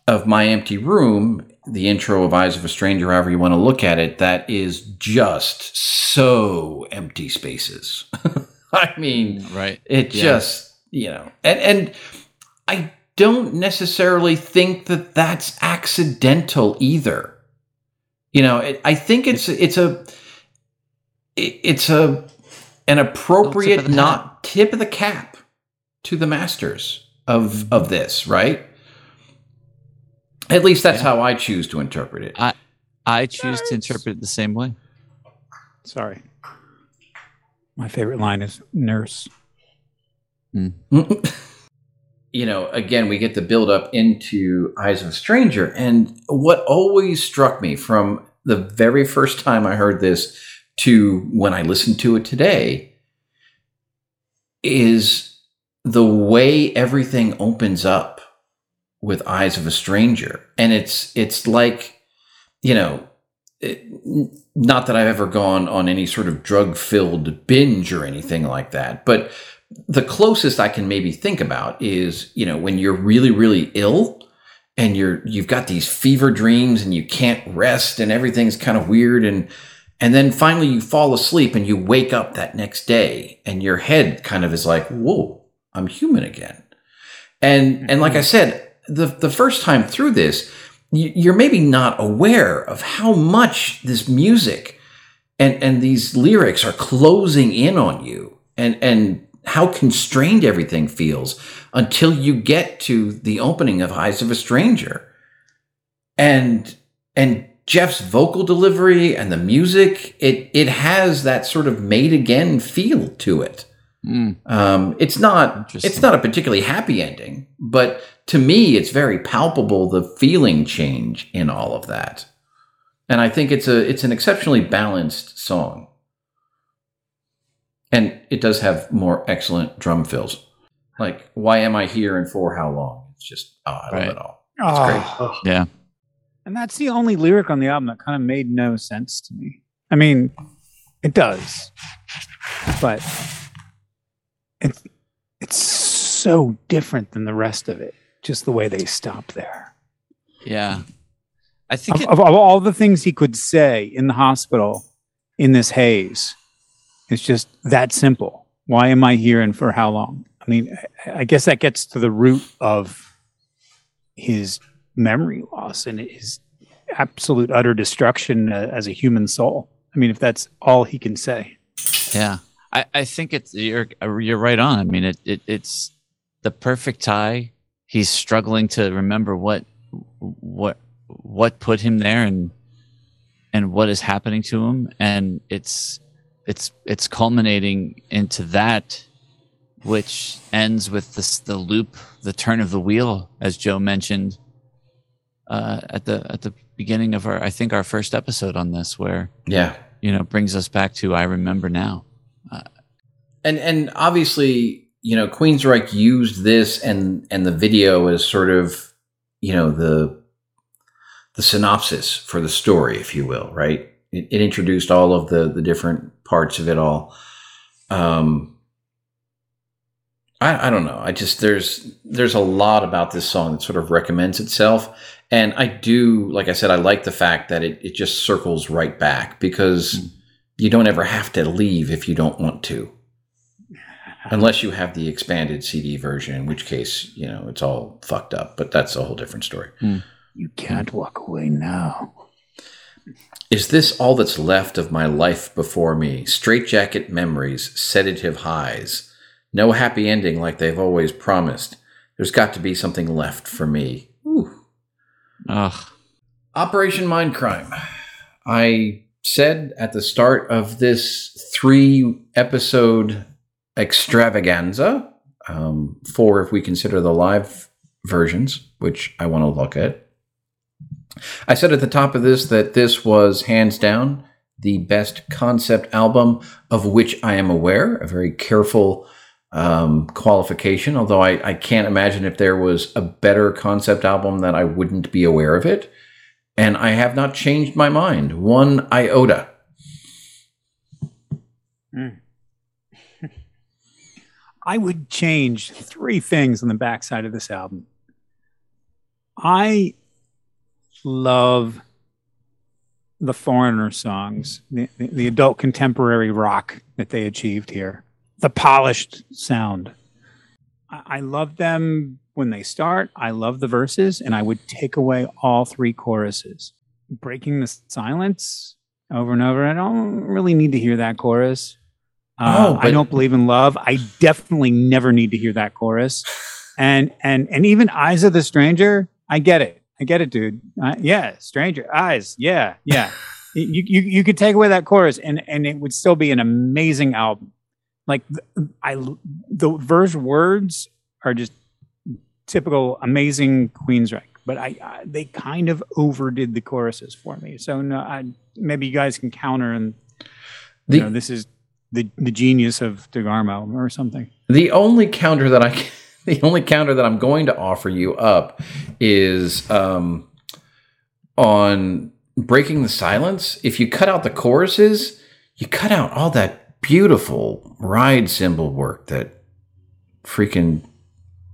of my empty room, the intro of Eyes of a Stranger, however you want to look at it, that is just so empty spaces. I mean, right? it Yeah. just, you know, and and I don't necessarily think that that's accidental either. You know, it, I think it's it's a it- it's a an appropriate the not tip of the cap to the masters of mm-hmm. of this, right? At least that's how I choose to interpret it. I choose to interpret it the same way. Sorry. My favorite line is "Nurse." Mm. you know, again, we get the build up into Eyes of a Stranger. And what always struck me from the very first time I heard this to when I listened to it today is the way everything opens up with Eyes of a Stranger. And it's, it's like, you know, it, not that I've ever gone on any sort of drug filled binge or anything like that, but the closest I can maybe think about is, you know, when you're really, really ill and you're you've got these fever dreams and you can't rest and everything's kind of weird. And and then finally you fall asleep and you wake up that next day and your head kind of is like, whoa, I'm human again. And and like I mm-hmm. said, the the first time through this, you're maybe not aware of how much this music and and these lyrics are closing in on you. And and how constrained everything feels until you get to the opening of Eyes of a Stranger. And and Geoff's vocal delivery and the music, it it has that sort of made again feel to it. Mm. Um, it's not it's not a particularly happy ending, but to me, it's very palpable the feeling change in all of that. And I think it's a it's an exceptionally balanced song. And it does have more excellent drum fills. Like, why am I here and for how long? It's just, oh, I love Right. it all. Oh, Oh, Yeah. and that's the only lyric on the album that kind of made no sense to me. I mean, it does, but it's it's so different than the rest of it. Just the way they stop there. Yeah. I think Of, it, of, of all the things he could say in the hospital in this haze, it's just that simple. Why am I here and for how long? I mean, I, guess that gets to the root of his memory loss and his absolute utter destruction uh, as a human soul. I mean, if that's all he can say. Yeah, I, I think it's you're you're right on. I mean, it, it it's the perfect tie. He's struggling to remember what what what put him there and and what is happening to him, and it's it's it's culminating into that, which ends with this the loop, the turn of the wheel, as Joe mentioned uh, at the at the beginning of our I think our first episode on this, where Yeah. you know brings us back to I remember now. and and obviously you know queensryche used this and and the video as sort of you know the the synopsis for the story if you will right it, it introduced all of the the different parts of it all um I, I don't know i just there's there's a lot about this song that sort of recommends itself and i do like i said i like the fact that it, it just circles right back because you don't ever have to leave if you don't want to unless you have the expanded CD version, in which case, you know, it's all fucked up. But that's a whole different story. You can't walk away now. Is this all that's left of my life before me? Straitjacket memories, sedative highs. No happy ending like they've always promised. There's got to be something left for me. Ooh. Ugh. Operation Mindcrime. I said at the start of this three episode extravaganza, um, four if we consider the live versions, which I want to look at. I said at the top of this that this was hands down the best concept album of which I am aware, a very careful um, qualification, although I, I can't imagine if there was a better concept album that I wouldn't be aware of it and I have not changed my mind one iota. I would change three things on the backside of this album. I love the Foreigner songs, the, the, adult contemporary rock that they achieved here, the polished sound. I, I love them when they start. I love the verses, and I would take away all three choruses. Breaking the silence over and over. I don't really need to hear that chorus. Uh, Oh, I don't believe in love. I definitely never need to hear that chorus. And and and even Eyes of the Stranger, I get it. I get it, dude. Uh, yeah, Stranger Eyes. Yeah, yeah. you, you you could take away that chorus, and and it would still be an amazing album. like I the verse words are just typical amazing Queensryche, but I, I they kind of overdid the choruses for me. So no, I, maybe you guys can counter and The you know this is the the genius of DeGarmo or something. The only counter that I can- the only counter that I'm going to offer you up is um, on breaking the silence. If you cut out the choruses, you cut out all that beautiful ride cymbal work that freaking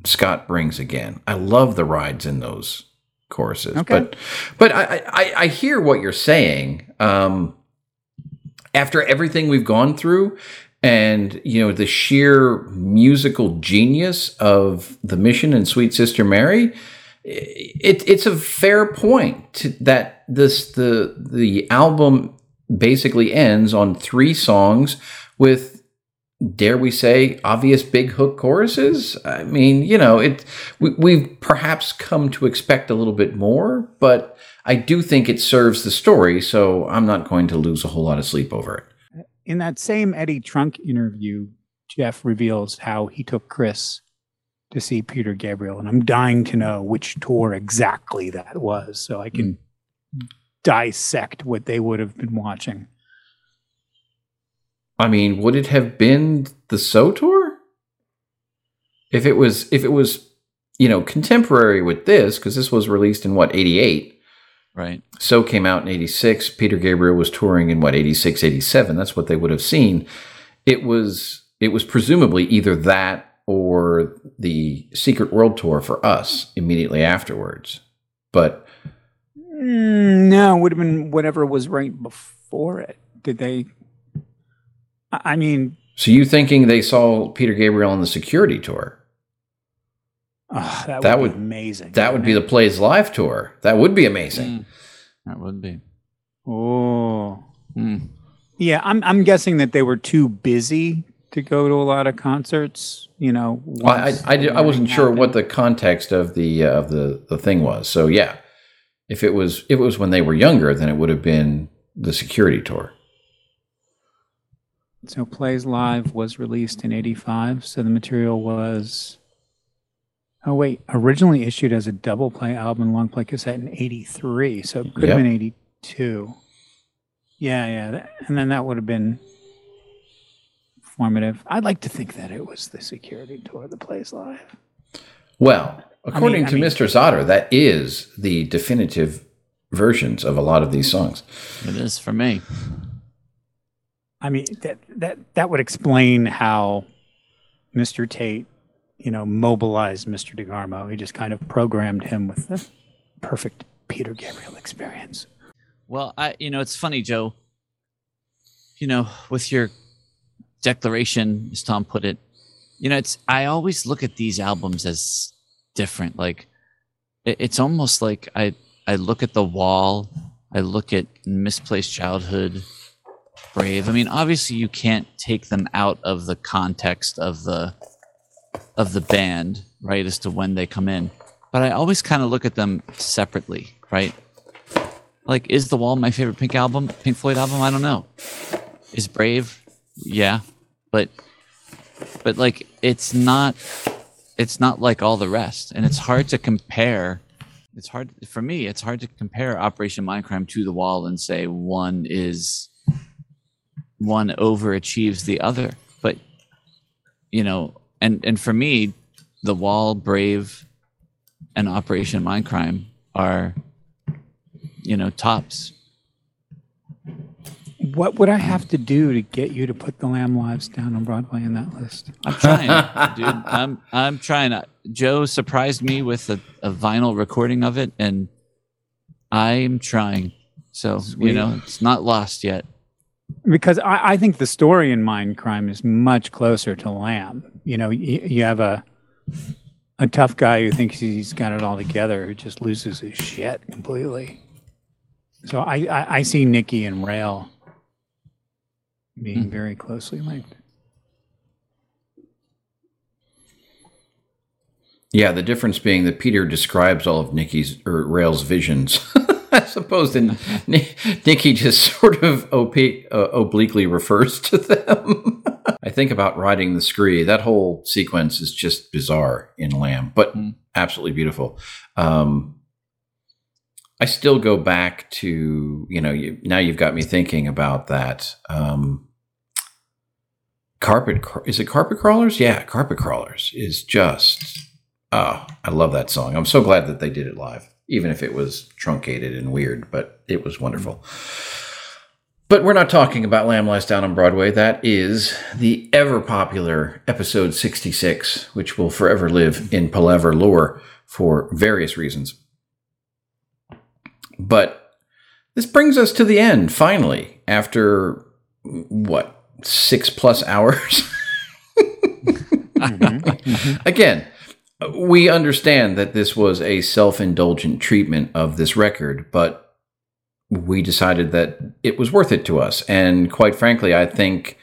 Scott brings again. I love the rides in those choruses. Okay. But but I, I, I hear what you're saying. Um, after everything we've gone through and you know the sheer musical genius of the mission and sweet sister mary it, it's a fair point that this the the album basically ends on three songs with dare we say obvious big hook choruses? I mean you know it we, we've perhaps come to expect a little bit more but i do think it serves the story so i'm not going to lose a whole lot of sleep over it In that same Eddie Trunk interview, Geoff reveals how he took Chris to see Peter Gabriel, and I'm dying to know which tour exactly that was, so I can hmm. dissect what they would have been watching. I mean, would it have been the So tour? If it was, if it was, you know, contemporary with this, because this was released in what eighty eight. Right. So came out in eighty six. Peter Gabriel was touring in what 86, 87. That's what they would have seen. It was, it was presumably either that or the Secret World tour for us immediately afterwards. But Mm, no, it would have been whatever was right before it. Did they? I I mean, so you thinking they saw Peter Gabriel on the Security tour? Ah, that, That would, would- be amazing. That would be the Plays Live tour. That would be amazing. Mm, that would be. Oh, Mm. yeah. I'm I'm guessing that they were too busy to go to a lot of concerts. You know, Well, I, once I, I wasn't everything sure what the context of the uh, of the, the thing was. So yeah, if it was if it was when they were younger, then it would have been the security tour. So Plays Live was released in 85. So the material was. Oh, wait. Originally issued as a double play album, long play cassette in 83. So it could Yep. have been 82. Yeah, yeah. that- and then that would have been formative. I'd like to think that it was the security tour that Plays Live. Well, according I to mean- Mr. Zotter, that is the definitive versions of a lot of these songs. It is for me. I mean, that, that, that would explain how Mr. Tate, you know, mobilized Mr. DeGarmo. He just kind of programmed him with the perfect Peter Gabriel experience. Well, I you know it's funny, Joe. You know, with your declaration, as Tom put it, you know, it's I always look at these albums as different. Like it, it's almost like I I look at the wall, I look at misplaced childhood, brave. I mean, obviously you can't take them out of the context of the of the band, right, as to when they come in. But I always kind of look at them separately, right? Like, is The Wall my favorite Pink album, Pink Floyd album? I don't know. Is Brave? Yeah, but but like it's not it's not like all the rest, and it's hard to compare. It's hard for me. It's hard to compare Operation Mindcrime to The Wall and say one is one overachieves the other. But you know, and and for me, The Wall, Brave, and Operation Mindcrime are you know tops. What would I have to do to get you to put the Lamb Lies down on Broadway in that list? I'm trying, dude. I'm I'm trying. Joe surprised me with a, a vinyl recording of it, and I'm trying. So Sweet. you know, it's not lost yet. Because I, I think the story in Mindcrime is much closer to Lamb. You know, you, you have a a tough guy who thinks he's got it all together who just loses his shit completely. So I, I, I see Nikki and Rael being Hmm. very closely linked. Yeah, the difference being that Peter describes all of Nikki's or Rael's visions, as opposed to Nikki just sort of uh, obliquely refers to them. I think about riding the scree. That whole sequence is just bizarre in Lamb, but Mm. absolutely beautiful. Um, I still go back to you know you, now you've got me thinking about that. Um, carpet is it carpet crawlers? Yeah, carpet crawlers is just oh, I love that song. I'm so glad that they did it live, even if it was truncated and weird, but it was wonderful. But we're not talking about Lamb Lies Down on Broadway. That is the ever popular episode 66, which will forever live in Palaver lore for various reasons. But this brings us to the end, finally, after what, six plus hours? Mhm, mhm. Again, we understand that this was a self indulgent treatment of this record, but we decided that it was worth it to us. And quite frankly, I think.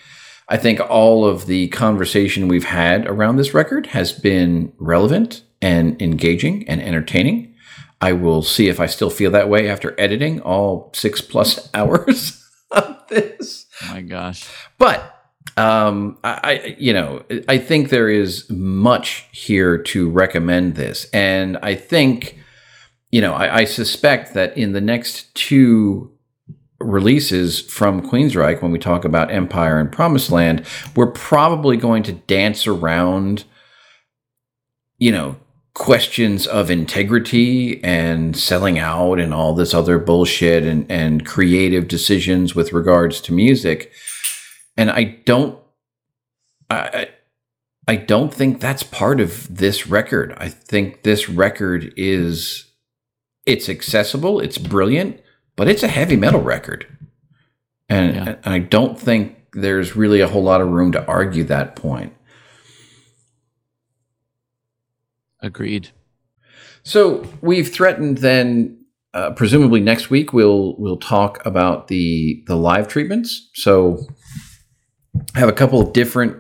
I think all of the conversation we've had around this record has been relevant and engaging and entertaining. I will see if I still feel that way after editing all six plus hours of this. Oh my gosh. But um, I, I, you know, I think there is much here to recommend this, and I think, you know, I, I suspect that in the next two releases from Queensryche, when we talk about Empire and Promised Land, we're probably going to dance around, you know, questions of integrity and selling out and all this other bullshit and, and creative decisions with regards to music and I don't, I, I I don't think that's part of this record. I think this record is, it's accessible, it's brilliant, but it's a heavy metal record, and, Yeah. and I don't think there's really a whole lot of room to argue that point. Agreed. So we've threatened then. Uh, presumably next week we'll we'll talk about the the live treatments. So I have a couple of different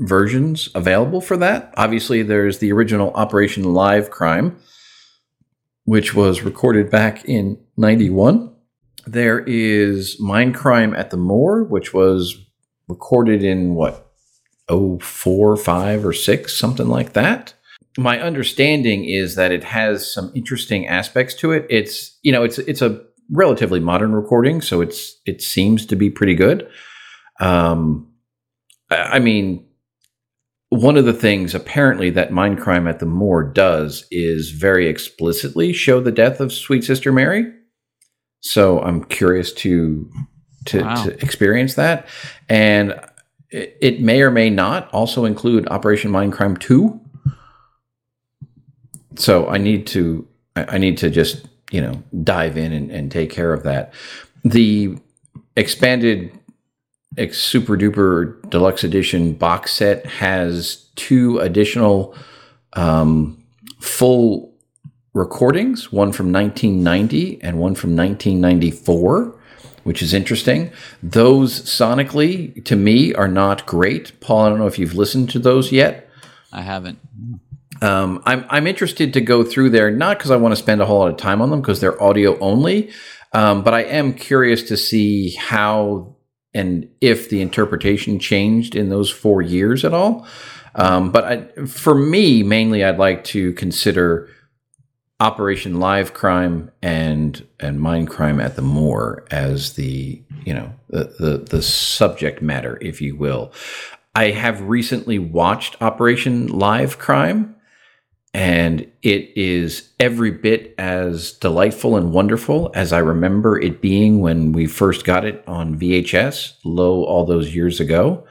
versions available for that. Obviously, there's the original Operation Live Crime, which was recorded back in '91. There is Mindcrime at the Moore, which was recorded in what, oh four, five, or six, something like that my understanding is that it has some interesting aspects to it. It's you know it's it's a relatively modern recording, so it's it seems to be pretty good. Um, I mean, one of the things apparently that Mindcrime at the Moore does is very explicitly show the death of Sweet Sister Mary. So I'm curious to to, Wow. to experience that, and it, it may or may not also include Operation Mindcrime Two so I need to I I need to just you know dive in and, and take care of that. The expanded ex- super duper deluxe edition box set has two additional um, full recordings, one from 1990 and one from 1994. Which is interesting. Those sonically, to me, are not great. Paul, I don't know if you've listened to those yet. I haven't. Um, I'm I'm interested to go through there, not because I want to spend a whole lot of time on them, because they're audio only, um, but I am curious to see how and if the interpretation changed in those four years at all. Um, but I, for me, mainly, I'd like to consider Operation Live Crime and and Mindcrime at the Moore as the you know the the, the subject matter, if you will. I have recently watched Operation Live Crime, and it is every bit as delightful and wonderful as I remember it being when we first got it on VHS, low all those years ago.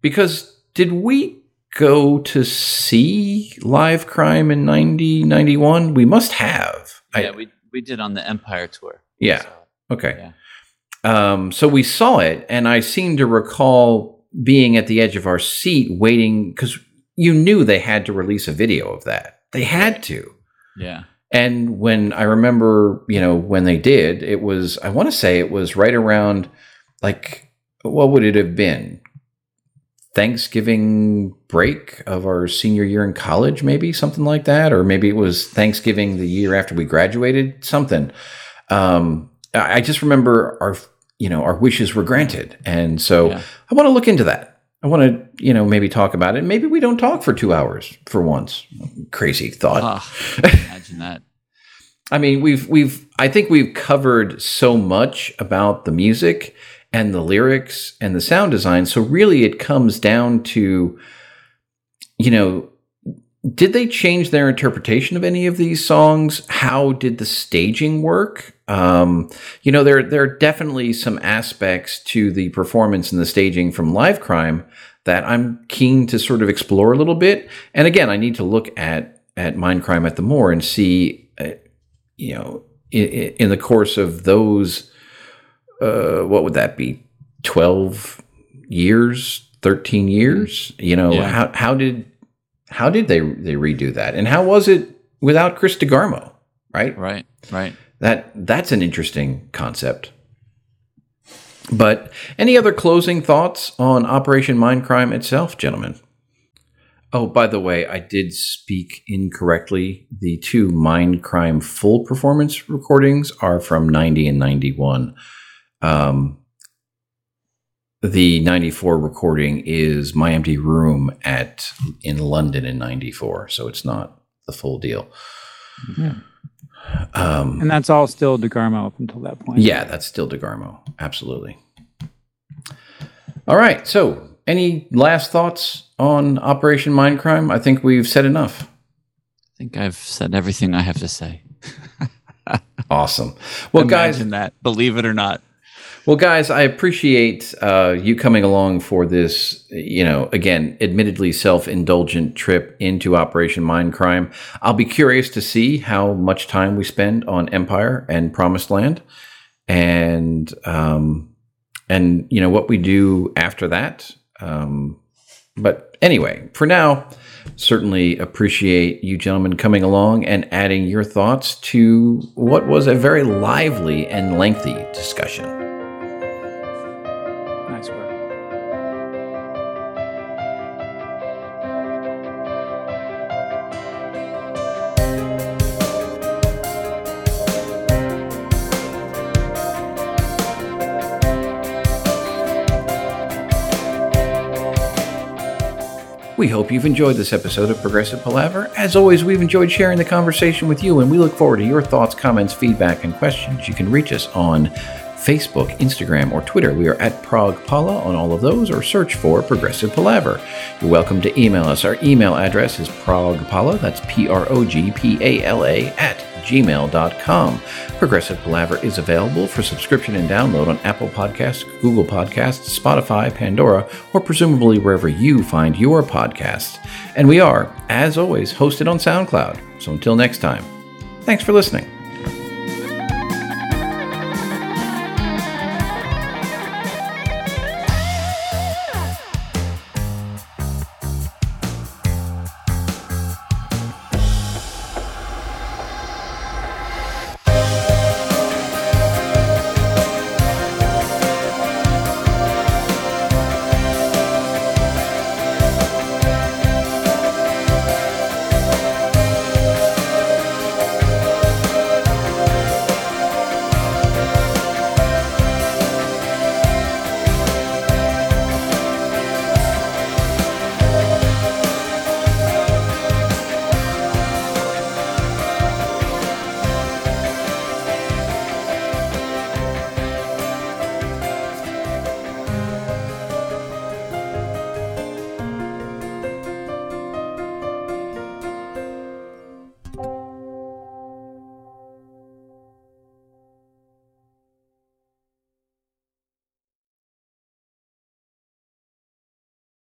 Because did we go to see Live Crime in 90, 91? We must have. I- yeah, we we did on the Empire tour. Yeah. So, Okay. Um, so we saw it, and I seem to recall being at the edge of our seat waiting because you knew they had to release a video of that. They had to. yeah. And when I remember, you know, when they did, it was, I want to say it was right around like, what would it have been? Thanksgiving break of our senior year in college, maybe something like that. Or maybe it was Thanksgiving the year after we graduated, something. Um, I just remember our, you know, our wishes were granted. And so Yeah. I want to look into that. I want to, you know, maybe talk about it. Maybe we don't talk for two hours for once. Crazy thought. Ah, imagine that. I mean, we've we've I think we've covered so much about the music and the lyrics and the sound design. So really it comes down to you know, did they change their interpretation of any of these songs? How did the staging work? Um, you know, there there are definitely some aspects to the performance and the staging from Live Crime that I'm keen to sort of explore a little bit. And again, I need to look at at Mindcrime at the Moore and see, uh, you know, in, in, the course of those, uh, what would that be, twelve years, thirteen years? You know, Yeah. how how did how did they they redo that, and how was it without Chris DeGarmo? Right, Right, right. that that's an interesting concept. But any other closing thoughts on Operation Mindcrime itself, gentlemen? Oh, by the way, I did speak incorrectly. The two Mindcrime full performance recordings are from 90 and 91. Um, the 94 recording is My Empty Room at in London in 94, so it's not the full deal. Yeah. Um, And that's all still DeGarmo up until that point. yeah, that's still DeGarmo. Absolutely. All right. So, any last thoughts on Operation Mindcrime? I think we've said enough. I think I've said everything I have to say. Awesome. Well, guys, Imagine that. Believe it or not. Well, guys, I appreciate uh, you coming along for this, you know, again, admittedly self indulgent trip into Operation Mindcrime. I'll be curious to see how much time we spend on Empire and Promised Land and, um, and, you know, what we do after that. Um, but anyway, for now, certainly appreciate you gentlemen coming along and adding your thoughts to what was a very lively and lengthy discussion. We hope you've enjoyed this episode of Progressive Palaver. As always, we've enjoyed sharing the conversation with you, and we look forward to your thoughts, comments, feedback, and questions. You can reach us on Facebook, Instagram, or Twitter. We are at Prog Pala on all of those, or search for Progressive Palaver. You're welcome to email us. Our email address is progpala, that's P R O G P A L A, at gmail.com. Progressive Palaver is available for subscription and download on Apple Podcasts, Google Podcasts, Spotify, Pandora, or presumably wherever you find your podcasts. And we are, as always, hosted on SoundCloud. So until next time, thanks for listening.